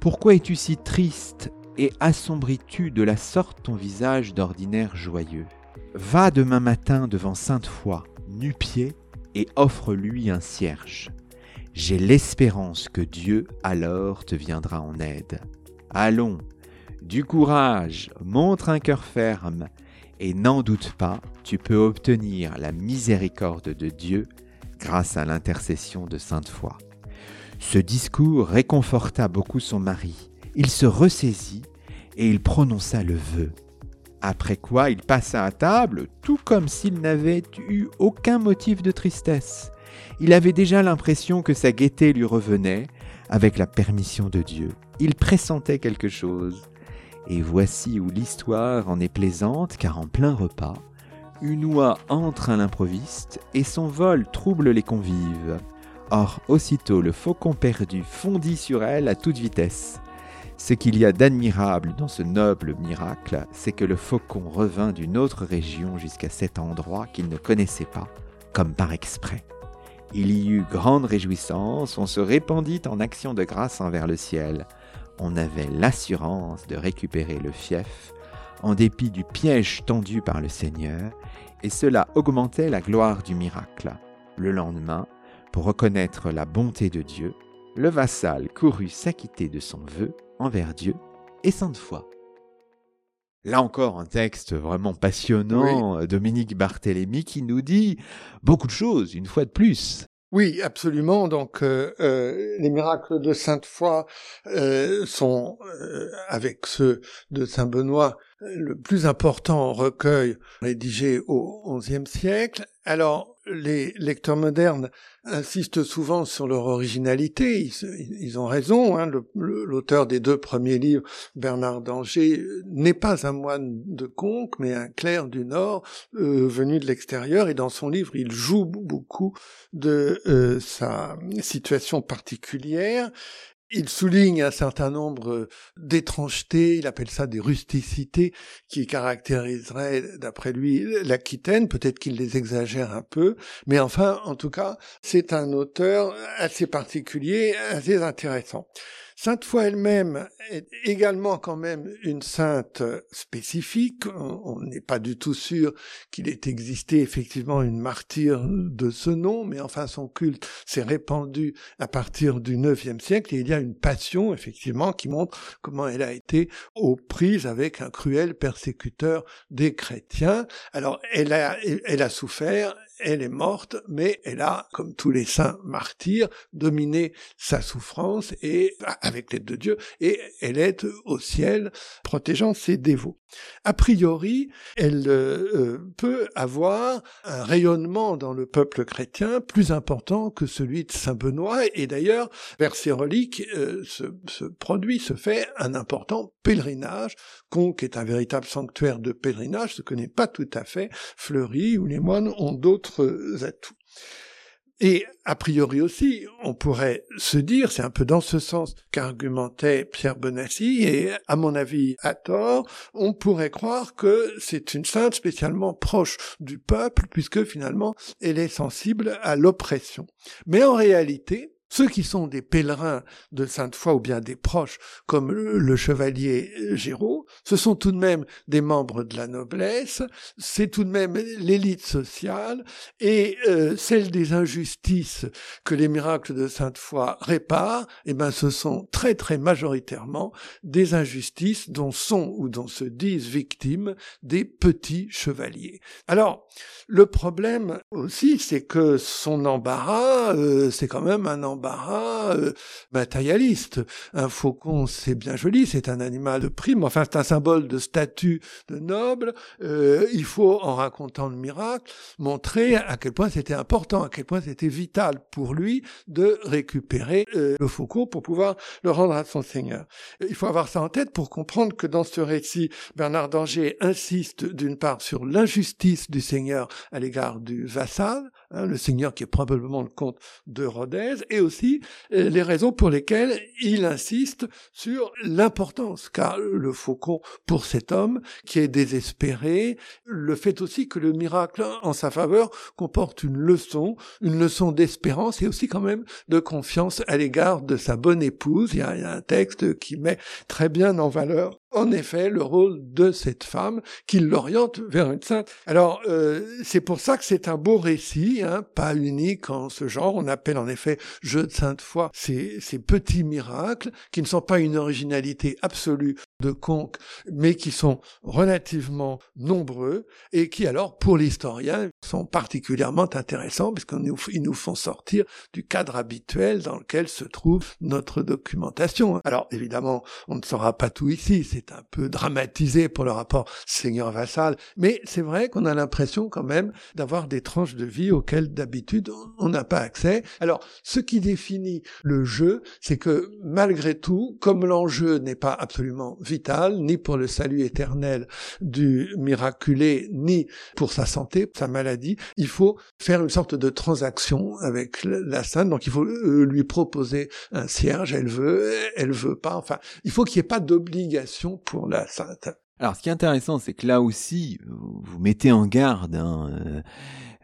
Speaker 1: Pourquoi es-tu si triste et assombris-tu de la sorte ton visage d'ordinaire joyeux? Va demain matin devant Sainte-Foy, nu-pied, et offre-lui un cierge. J'ai l'espérance que Dieu alors te viendra en aide. Allons, du courage, montre un cœur ferme, et n'en doute pas, tu peux obtenir la miséricorde de Dieu grâce à l'intercession de Sainte Foy. Ce discours réconforta beaucoup son mari. Il se ressaisit et il prononça le vœu. Après quoi il passa à table, tout comme s'il n'avait eu aucun motif de tristesse. Il avait déjà l'impression que sa gaieté lui revenait, avec la permission de Dieu. Il pressentait quelque chose. Et voici où l'histoire en est plaisante, car en plein repas, une oie entre à l'improviste, et son vol trouble les convives. Or, aussitôt le faucon perdu fondit sur elle à toute vitesse. Ce qu'il y a d'admirable dans ce noble miracle, c'est que le faucon revint d'une autre région jusqu'à cet endroit qu'il ne connaissait pas, comme par exprès. Il y eut grande réjouissance, on se répandit en actions de grâce envers le ciel. On avait l'assurance de récupérer le fief, en dépit du piège tendu par le Seigneur, et cela augmentait la gloire du miracle. Le lendemain, pour reconnaître la bonté de Dieu, le vassal courut s'acquitter de son vœu envers Dieu et sainte foi. Là encore, un texte vraiment passionnant, Dominique Barthélemy, qui nous dit beaucoup de choses, une fois de plus.
Speaker 2: Oui, absolument. Donc, euh, euh, les miracles de Sainte Foy euh, sont, avec ceux de Saint Benoît, le plus important recueil rédigé au XIe siècle. Alors, les lecteurs modernes insistent souvent sur leur originalité. Ils, ont raison. Hein. L'auteur des deux premiers livres, Bernard d'Angers, n'est pas un moine de Conques, mais un clerc du Nord euh, venu de l'extérieur. Et dans son livre, il joue beaucoup de euh, sa situation particulière. Il souligne un certain nombre d'étrangetés, il appelle ça des rusticités, qui caractériseraient, d'après lui, l'Aquitaine. Peut-être qu'il les exagère un peu, mais enfin, en tout cas, c'est un auteur assez particulier, assez intéressant. Sainte Foy elle-même est également quand même une sainte spécifique. On n'est pas du tout sûr qu'il ait existé effectivement une martyre de ce nom, mais enfin son culte s'est répandu à partir du IXe siècle et il y a une passion effectivement qui montre comment elle a été aux prises avec un cruel persécuteur des chrétiens. Alors elle a, elle a souffert, elle est morte, mais elle a, comme tous les saints martyrs, dominé sa souffrance et avec l'aide de Dieu, et elle est au ciel protégeant ses dévots. A priori, elle euh, euh, peut avoir un rayonnement dans le peuple chrétien plus important que celui de Saint Benoît, et d'ailleurs, vers ses reliques, euh, se, produit, se fait un important pèlerinage. Conques est un véritable sanctuaire de pèlerinage, ce que n'est pas tout à fait Fleury, où les moines ont d'autres atouts. Et a priori aussi, on pourrait se dire, c'est un peu dans ce sens qu'argumentait Pierre Bonassi, et à mon avis à tort, on pourrait croire que c'est une sainte spécialement proche du peuple, puisque finalement elle est sensible à l'oppression. Mais en réalité, ceux qui sont des pèlerins de Sainte-Foy ou bien des proches, comme le, chevalier Géraud, ce sont tout de même des membres de la noblesse, c'est tout de même l'élite sociale, et euh, celle des injustices que les miracles de Sainte-Foy réparent, eh ben, ce sont très très majoritairement des injustices dont sont ou dont se disent victimes des petits chevaliers. Alors, le problème aussi, c'est que son embarras, euh, c'est quand même un embarras euh, matérialiste. Un faucon, c'est bien joli, c'est un animal de prime, enfin c'est un symbole de statut de noble. Euh, il faut, en racontant le miracle, montrer à quel point c'était important, à quel point c'était vital pour lui de récupérer euh, le faucon pour pouvoir le rendre à son seigneur. Il faut avoir ça en tête pour comprendre que dans ce récit, Bernard d'Angers insiste d'une part sur l'injustice du seigneur à l'égard du vassal, hein, le seigneur qui est probablement le comte de Rodez, et aussi euh, les raisons pour lesquelles il insiste sur l'importance qu'a le faucon pour cet homme qui est désespéré, le fait aussi que le miracle en sa faveur comporte une leçon, une leçon d'espérance et aussi quand même de confiance à l'égard de sa bonne épouse. Il y a un texte qui met très bien en valeur en effet le rôle de cette femme qui l'oriente vers une sainte. Alors euh, c'est pour ça que c'est un beau récit, hein, pas unique en ce genre. On appelle en effet jeu de sainte foi ces, ces petits miracles qui ne sont pas une originalité absolue de Conque, mais qui sont relativement nombreux et qui alors pour l'historien sont particulièrement intéressants puisqu'ils nous, nous font sortir du cadre habituel dans lequel se trouve notre documentation. Alors évidemment, on ne saura pas tout ici, un peu dramatisé pour le rapport seigneur-vassal, mais c'est vrai qu'on a l'impression quand même d'avoir des tranches de vie auxquelles d'habitude on n'a pas accès. Alors, ce qui définit le jeu, c'est que malgré tout, comme l'enjeu n'est pas absolument vital, ni pour le salut éternel du miraculé, ni pour sa santé, sa maladie, il faut faire une sorte de transaction avec la sainte, donc il faut euh, lui proposer un cierge, elle veut, elle veut pas, enfin, il faut qu'il n'y ait pas d'obligation pour la sainte.
Speaker 1: Alors, ce qui est intéressant, c'est que là aussi, vous mettez en garde hein, euh,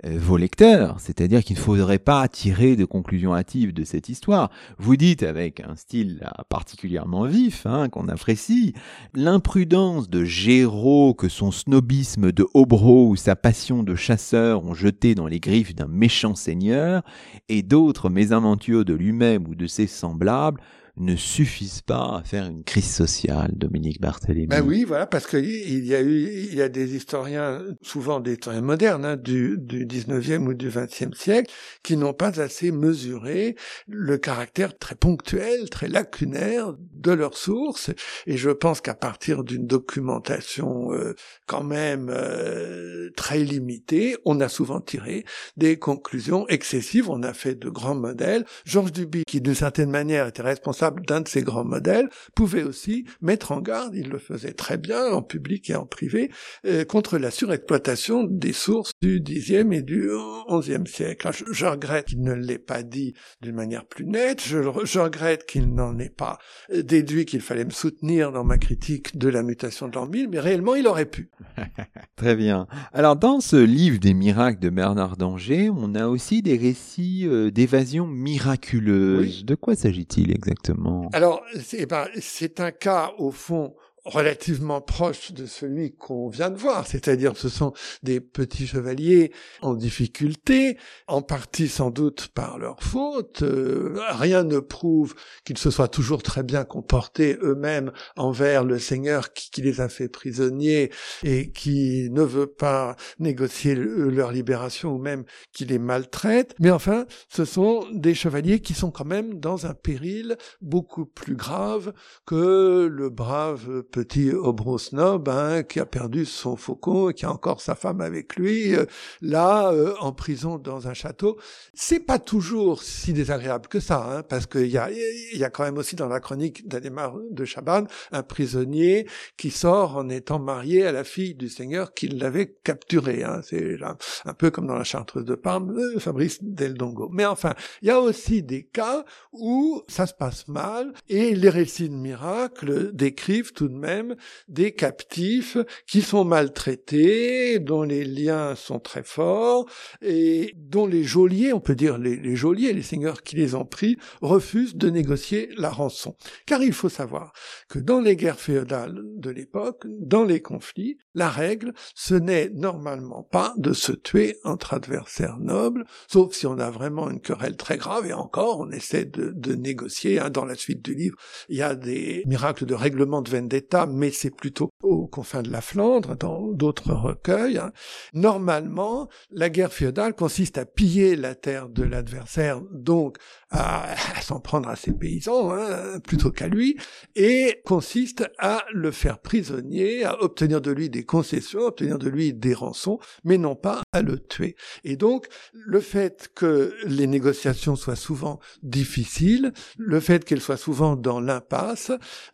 Speaker 1: euh, vos lecteurs, c'est-à-dire qu'il ne faudrait pas tirer de conclusions hâtives de cette histoire. Vous dites, avec un style particulièrement vif, hein, qu'on apprécie, l'imprudence de Géraud que son snobisme de Hobro ou sa passion de chasseur ont jeté dans les griffes d'un méchant seigneur, et d'autres mésaventures de lui-même ou de ses semblables, ne suffisent pas à faire une crise sociale, Dominique Barthélémy.
Speaker 2: Ben oui, voilà, parce qu'il y a eu, il y a des historiens, souvent des historiens modernes, hein, du, du 19e ou du 20e siècle, qui n'ont pas assez mesuré le caractère très ponctuel, très lacunaire de leurs sources. Et je pense qu'à partir d'une documentation euh, quand même euh, très limitée, on a souvent tiré des conclusions excessives. On a fait de grands modèles. Georges Duby, qui d'une certaine manière était responsable d'un de ces grands modèles, pouvait aussi mettre en garde, il le faisait très bien en public et en privé, euh, contre la surexploitation des sources du Xe et du XIe siècle. Je, regrette qu'il ne l'ait pas dit d'une manière plus nette, je, je regrette qu'il n'en ait pas déduit qu'il fallait me soutenir dans ma critique de la mutation de l'an 1000, mais réellement il aurait pu.
Speaker 1: Très bien. Alors dans ce livre des miracles de Bernard d'Angers, on a aussi des récits euh, d'évasion miraculeuse. De quoi s'agit-il exactement?
Speaker 2: Alors, ben, c'est un cas, au fond, relativement proche de celui qu'on vient de voir, c'est-à-dire ce sont des petits chevaliers en difficulté, en partie sans doute par leur faute. Euh, rien ne prouve qu'ils se soient toujours très bien comportés eux-mêmes envers le Seigneur qui, qui, les a fait prisonniers et qui ne veut pas négocier leur libération ou même qui les maltraite. Mais enfin, ce sont des chevaliers qui sont quand même dans un péril beaucoup plus grave que le brave petit Obrosnob hein, qui a perdu son faucon et qui a encore sa femme avec lui, euh, là, euh, en prison dans un château. C'est pas toujours si désagréable que ça, hein, parce qu'il y a, y a quand même aussi dans la chronique d'Adémar de Chaban un prisonnier qui sort en étant marié à la fille du seigneur qui l'avait capturé. Hein. C'est un, peu comme dans la Chartreuse de Parme, euh, Fabrice Del Dongo. Mais enfin, il y a aussi des cas où ça se passe mal et les récits de miracles décrivent tout de même des captifs qui sont maltraités, dont les liens sont très forts et dont les geôliers, on peut dire les, geôliers, les seigneurs qui les ont pris, refusent de négocier la rançon. Car il faut savoir que dans les guerres féodales de l'époque, dans les conflits, la règle, ce n'est normalement pas de se tuer entre adversaires nobles, sauf si on a vraiment une querelle très grave, et encore, on essaie de, de négocier. Hein, dans la suite du livre, il y a des miracles de règlement de vendetta Mais c'est plutôt aux confins de la Flandre, dans d'autres recueils. Hein. Normalement, la guerre féodale consiste à piller la terre de l'adversaire, donc à, s'en prendre à ses paysans hein, plutôt qu'à lui, et consiste à le faire prisonnier, à obtenir de lui des concessions, obtenir de lui des rançons, mais non pas à le tuer. Et donc, le fait que les négociations soient souvent difficiles, le fait qu'elles soient souvent dans l'impasse,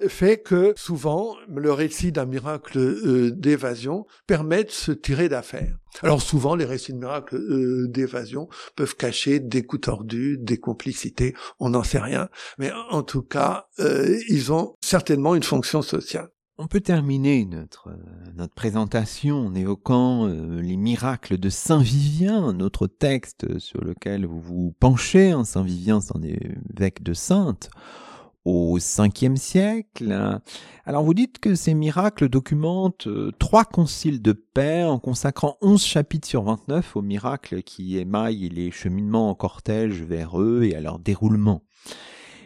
Speaker 2: fait que souvent le récit d'un miracle euh, d'évasion permet de se tirer d'affaire. Alors souvent, les récits de miracles euh, d'évasion peuvent cacher des coups tordus, des complicités, on n'en sait rien. Mais en tout cas, euh, ils ont certainement une fonction sociale.
Speaker 1: On peut terminer notre, notre présentation en évoquant les miracles de Saint Vivien, notre texte sur lequel vous vous penchez. Hein, Saint Vivien, c'est un évêque de Sainte au 5e siècle. Alors vous dites que ces miracles documentent euh, trois conciles de paix en consacrant 11 chapitres sur 29 aux miracles qui émaillent les cheminements en cortège vers eux et à leur déroulement.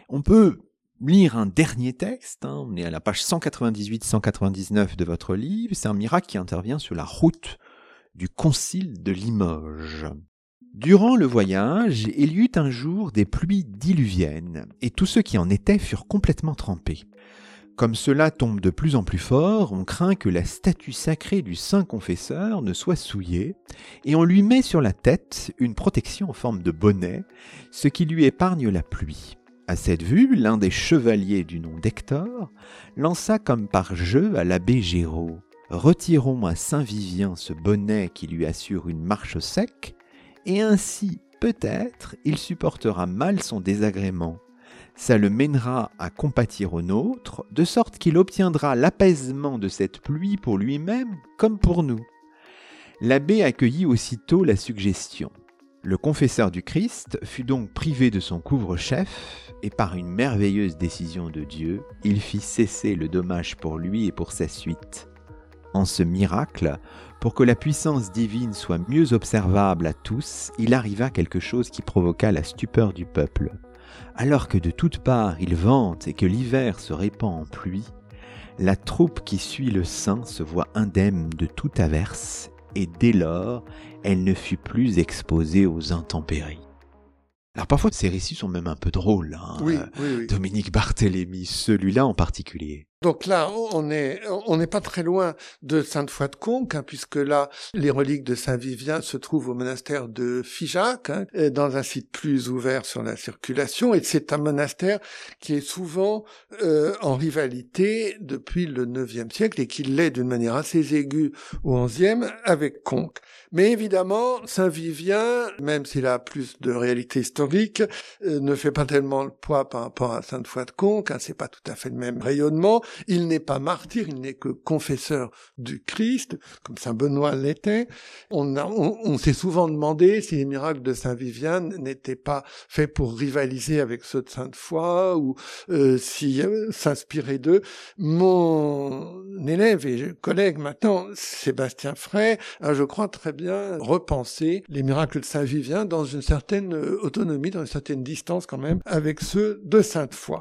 Speaker 1: On peut lire un dernier texte, hein, on est à la page 198-199 de votre livre, c'est un miracle qui intervient sur la route du concile de Limoges. Durant le voyage, il y eut un jour des pluies diluviennes, et tous ceux qui en étaient furent complètement trempés. Comme cela tombe de plus en plus fort, on craint que la statue sacrée du saint confesseur ne soit souillée, et on lui met sur la tête une protection en forme de bonnet, ce qui lui épargne la pluie. À cette vue, l'un des chevaliers du nom d'Hector lança comme par jeu à l'abbé Géraud Retirons à Saint Vivien ce bonnet qui lui assure une marche sec, et ainsi peut-être il supportera mal son désagrément. Ça le mènera à compatir au nôtre, de sorte qu'il obtiendra l'apaisement de cette pluie pour lui-même comme pour nous. L'abbé accueillit aussitôt la suggestion. Le confesseur du Christ fut donc privé de son couvre-chef, et par une merveilleuse décision de Dieu, il fit cesser le dommage pour lui et pour sa suite. En ce miracle, pour que la puissance divine soit mieux observable à tous, il arriva quelque chose qui provoqua la stupeur du peuple. Alors que de toutes parts il vente et que l'hiver se répand en pluie, la troupe qui suit le saint se voit indemne de toute averse, et dès lors elle ne fut plus exposée aux intempéries. Alors parfois ces récits sont même un peu drôles. Hein.
Speaker 2: Oui, oui, oui.
Speaker 1: Dominique Barthélemy, celui-là en particulier.
Speaker 2: Donc là, on est on n'est pas très loin de Sainte-Foy de Conques, hein, puisque là, les reliques de Saint Vivien se trouvent au monastère de Figeac, hein, dans un site plus ouvert sur la circulation, et c'est un monastère qui est souvent euh, en rivalité depuis le IXe siècle et qui l'est d'une manière assez aiguë au XIe avec Conques. Mais évidemment, Saint Vivien, même s'il a plus de réalité historique, euh, ne fait pas tellement le poids par rapport à Sainte-Foy de Conques. Hein, c'est pas tout à fait le même rayonnement. Il n'est pas martyr, il n'est que confesseur du Christ, comme Saint Benoît l'était. On, s'est souvent demandé si les miracles de Saint Vivien n'étaient pas faits pour rivaliser avec ceux de Sainte-Foy ou euh, si euh, s'inspirer d'eux. Mon élève et collègue maintenant, Sébastien Frey, a, je crois, très bien repensé les miracles de Saint Vivien dans une certaine euh, autonomie, dans une certaine distance quand même avec ceux de Sainte-Foy.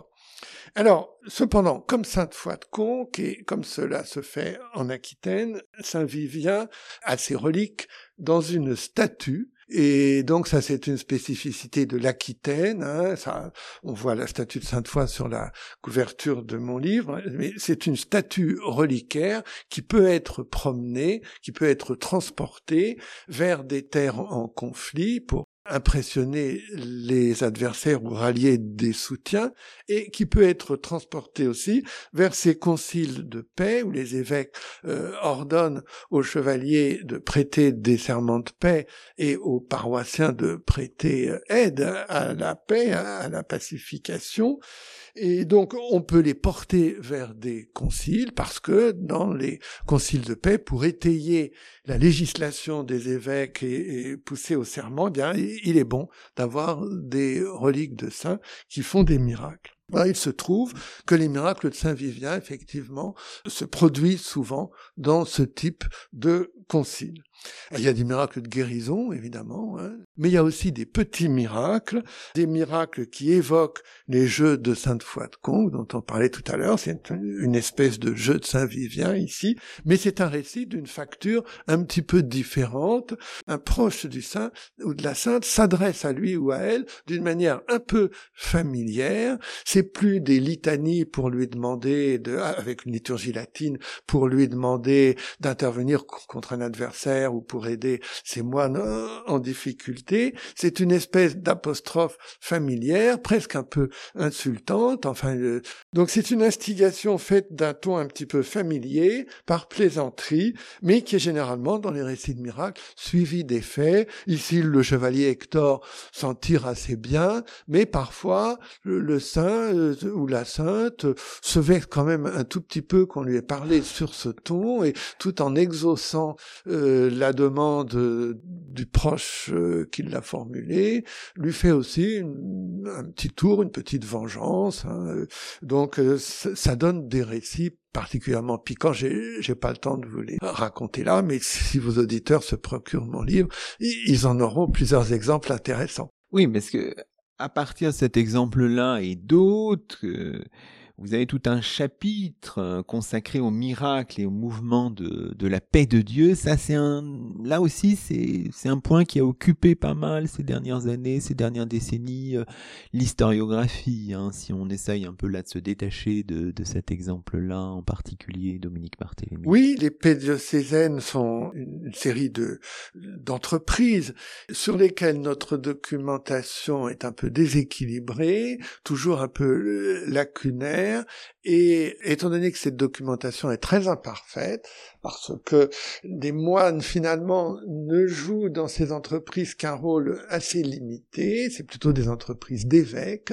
Speaker 2: Alors, cependant, comme Sainte-Foy de Conques, et comme cela se fait en Aquitaine, Saint-Vivien a ses reliques dans une statue, et donc ça c'est une spécificité de l'Aquitaine. Hein, on voit la statue de Sainte-Foy sur la couverture de mon livre, mais c'est une statue reliquaire qui peut être promenée, qui peut être transportée vers des terres en conflit pour impressionner les adversaires ou rallier des soutiens, et qui peut être transporté aussi vers ces conciles de paix où les évêques euh, ordonnent aux chevaliers de prêter des serments de paix et aux paroissiens de prêter euh, aide à la paix, à la pacification. Et donc, on peut les porter vers des conciles parce que dans les conciles de paix, pour étayer la législation des évêques et, pousser au serment, eh bien, il est bon d'avoir des reliques de saints qui font des miracles. il se trouve que les miracles de Saint Vivien, effectivement, se produisent souvent dans ce type de concile. Il y a des miracles de guérison, évidemment, hein. mais il y a aussi des petits miracles, des miracles qui évoquent les jeux de Sainte Foy de dont on parlait tout à l'heure. C'est une espèce de jeu de Saint-Vivien ici, mais c'est un récit d'une facture un petit peu différente. Un proche du saint ou de la sainte s'adresse à lui ou à elle d'une manière un peu familière. C'est plus des litanies pour lui demander, de, avec une liturgie latine, pour lui demander d'intervenir contre un adversaire ou pour aider ses moines en difficulté. C'est une espèce d'apostrophe familière, presque un peu insultante. Enfin, euh, donc c'est une instigation faite d'un ton un petit peu familier, par plaisanterie, mais qui est généralement dans les récits de miracles suivi des faits. Ici, le chevalier Hector s'en tire assez bien, mais parfois le, saint euh, ou la sainte se vexe quand même un tout petit peu qu'on lui ait parlé sur ce ton, et tout en exaucant euh, la demande du proche euh, qui l'a formulée, lui fait aussi un petit tour, une petite vengeance. Hein. Donc ça donne des récits particulièrement piquants. J'ai, pas le temps de vous les raconter là, mais si vos auditeurs se procurent mon livre, ils en auront plusieurs exemples intéressants.
Speaker 1: Oui, mais ce que à partir de cet exemple-là et d'autres, euh, vous avez tout un chapitre euh, consacré au miracle et au mouvement de, de la paix de Dieu. Ça, c'est un, là aussi, c'est, un point qui a occupé pas mal ces dernières années, ces dernières décennies, euh, l'historiographie. Hein, si on essaye un peu là de se détacher de, de cet exemple-là, en particulier Dominique Barthélémy.
Speaker 2: Oui, les paix diocésaines sont une série de, d'entreprises sur lesquelles notre documentation est un peu déséquilibrée, toujours un peu euh, lacunaire et étant donné que cette documentation est très imparfaite, parce que des moines finalement ne jouent dans ces entreprises qu'un rôle assez limité, c'est plutôt des entreprises d'évêques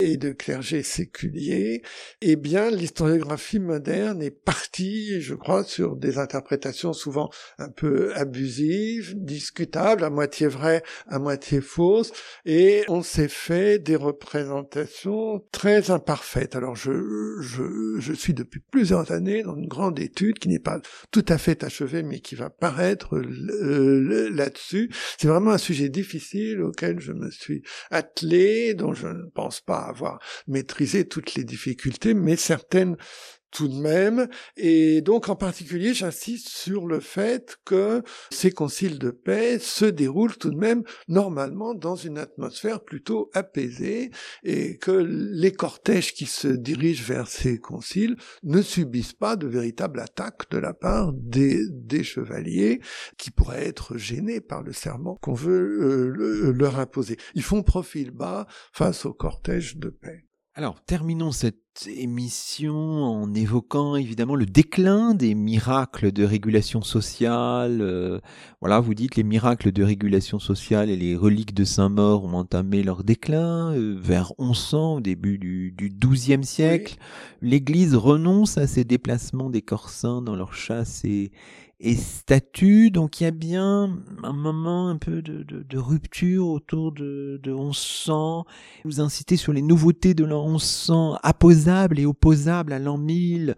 Speaker 2: et de clergés séculiers, eh bien l'historiographie moderne est partie, je crois, sur des interprétations souvent un peu abusives, discutables, à moitié vraies, à moitié fausses, et on s'est fait des représentations très imparfaites. Alors je, je, je suis depuis plusieurs années dans une grande étude qui n'est pas tout à fait achevé, mais qui va paraître là-dessus. C'est vraiment un sujet difficile auquel je me suis attelé, dont je ne pense pas avoir maîtrisé toutes les difficultés, mais certaines tout de même. Et donc, en particulier, j'insiste sur le fait que ces conciles de paix se déroulent tout de même normalement dans une atmosphère plutôt apaisée et que les cortèges qui se dirigent vers ces conciles ne subissent pas de véritables attaques de la part des, chevaliers qui pourraient être gênés par le serment qu'on veut euh, leur imposer. Ils font profil bas face au cortège de paix.
Speaker 1: Alors, terminons cette émission en évoquant évidemment le déclin des miracles de régulation sociale. Euh, voilà, vous dites les miracles de régulation sociale et les reliques de Saint-Maur ont entamé leur déclin euh, vers 1100, au début du, du XIIe siècle. L'Église renonce à ces déplacements des Corsins dans leur chasse et, et statut. Donc il y a bien un moment un peu de, de, de rupture autour de, de 1100. Vous incitez sur les nouveautés de l'an 1100, apposables et opposables à l'an 1000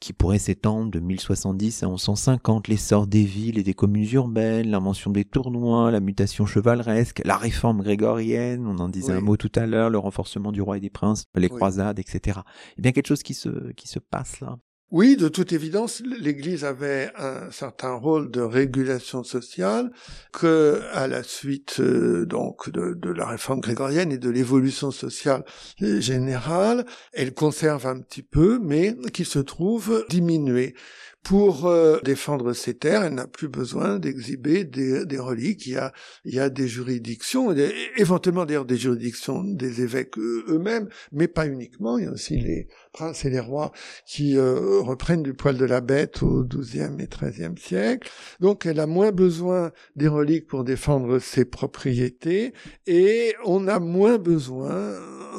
Speaker 1: qui pourrait s'étendre de 1070 à 1150, l'essor des villes et des communes urbaines, l'invention des tournois, la mutation chevaleresque, la réforme grégorienne, on en disait un mot tout à l'heure, le renforcement du roi et des princes, les croisades, etc. Il y a bien quelque chose qui se, qui se passe là.
Speaker 2: Oui, de toute évidence, l'Église avait un certain rôle de régulation sociale que, à la suite euh, donc de, de, la réforme grégorienne et de l'évolution sociale générale, elle conserve un petit peu, mais qui se trouve diminuée. Pour euh, défendre ses terres, elle n'a plus besoin d'exhiber des, reliques. Il y a, il y a des juridictions, éventuellement d'ailleurs des juridictions des évêques eux-mêmes, mais pas uniquement. Il y a aussi les princes et les rois qui euh, reprennent du poil de la bête au XIIe et XIIIe siècle. Donc elle a moins besoin des reliques pour défendre ses propriétés et on a moins besoin,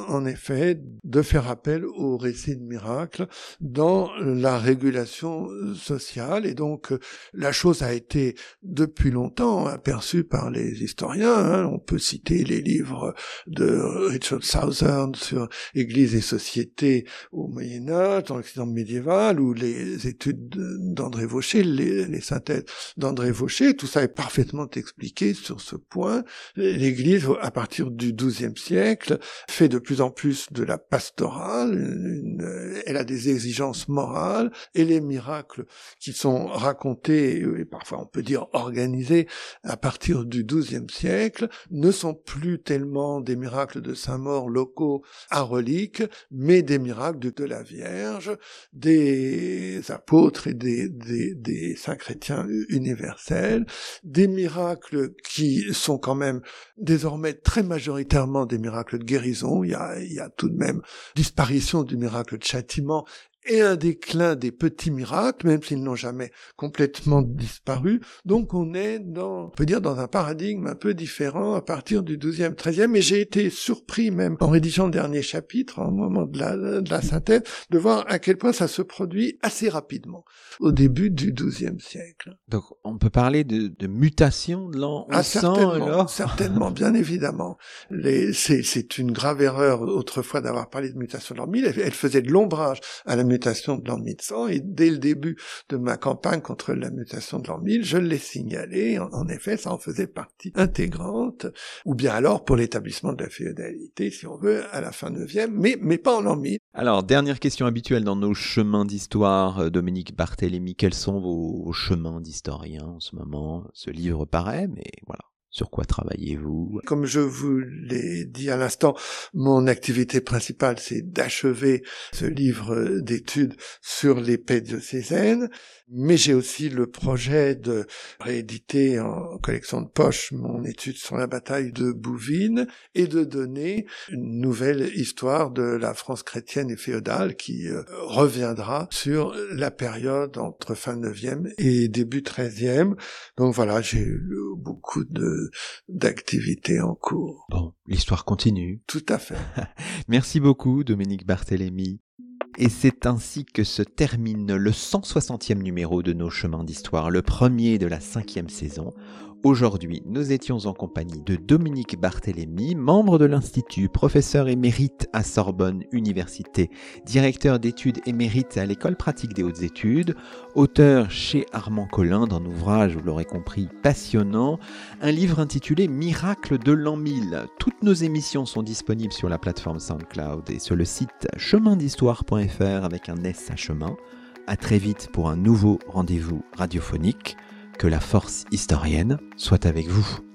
Speaker 2: en effet, de faire appel au récit de miracle dans la régulation sociale. Et donc, la chose a été depuis longtemps aperçue par les historiens. Hein. On peut citer les livres de Richard Southern sur Église et société au Moyen Âge, dans l'Occident médiéval, ou les études d'André Vaucher, les, les synthèses d'André Vaucher. Tout ça est parfaitement expliqué sur ce point. L'Église, à partir du XIIe siècle, fait de plus en plus de la pastorale. elle a des exigences morales et les miracles qui sont racontés et parfois on peut dire organisés à partir du XIIe siècle ne sont plus tellement des miracles de saint-maur locaux à reliques, mais des miracles de, la Vierge, des apôtres et des, des, des saints chrétiens universels, des miracles qui sont quand même désormais très majoritairement des miracles de guérison. Il y a, il y a tout de même disparition du miracle de châtiment et un déclin des petits miracles, même s'ils n'ont jamais complètement disparu. Donc on est dans, on peut dire, dans un paradigme un peu différent à partir du 12e, 13e, et j'ai été surpris même en rédigeant le dernier chapitre, au moment de la, de la synthèse, de voir à quel point ça se produit assez rapidement, au début du 12e siècle.
Speaker 1: Donc on peut parler de, de mutation de l'an
Speaker 2: ah, certainement, certainement, bien évidemment. C'est une grave erreur autrefois d'avoir parlé de mutation de l'an 1000, elle, elle faisait de l'ombrage à la mutation de l'an 1100 et dès le début de ma campagne contre la mutation de l'an 1000, je l'ai signalé. En, effet, ça en faisait partie intégrante, ou bien alors pour l'établissement de la féodalité, si on veut, à la fin 9e, mais, mais pas en l'an 1000.
Speaker 1: Alors, dernière question habituelle dans nos chemins d'histoire, euh, Dominique Barthélémy, quels sont vos chemins d'historien en ce moment? Ce livre paraît, mais voilà. Sur quoi travaillez-vous?
Speaker 2: Comme je vous l'ai dit à l'instant, mon activité principale, c'est d'achever ce livre d'études sur l'épée diocésaine, mais j'ai aussi le projet de rééditer en collection de poche mon étude sur la bataille de Bouvines et de donner une nouvelle histoire de la France chrétienne et féodale qui euh, reviendra sur la période entre fin 9e et début 13e. Donc voilà, j'ai beaucoup de d'activités en cours.
Speaker 1: Bon, l'histoire continue.
Speaker 2: Tout à fait.
Speaker 1: Merci beaucoup, Dominique Barthélémy. Et c'est ainsi que se termine le 160e numéro de nos chemins d'histoire, le premier de la cinquième saison. Aujourd'hui, nous étions en compagnie de Dominique Barthélémy, membre de l'Institut, professeur émérite à Sorbonne Université, directeur d'études émérite à l'École pratique des hautes études, auteur chez Armand Collin d'un ouvrage, vous l'aurez compris, passionnant, un livre intitulé Miracle de l'an 1000. Toutes nos émissions sont disponibles sur la plateforme SoundCloud et sur le site chemindhistoire.fr avec un S à chemin. À très vite pour un nouveau rendez-vous radiophonique. Que la force historienne soit avec vous.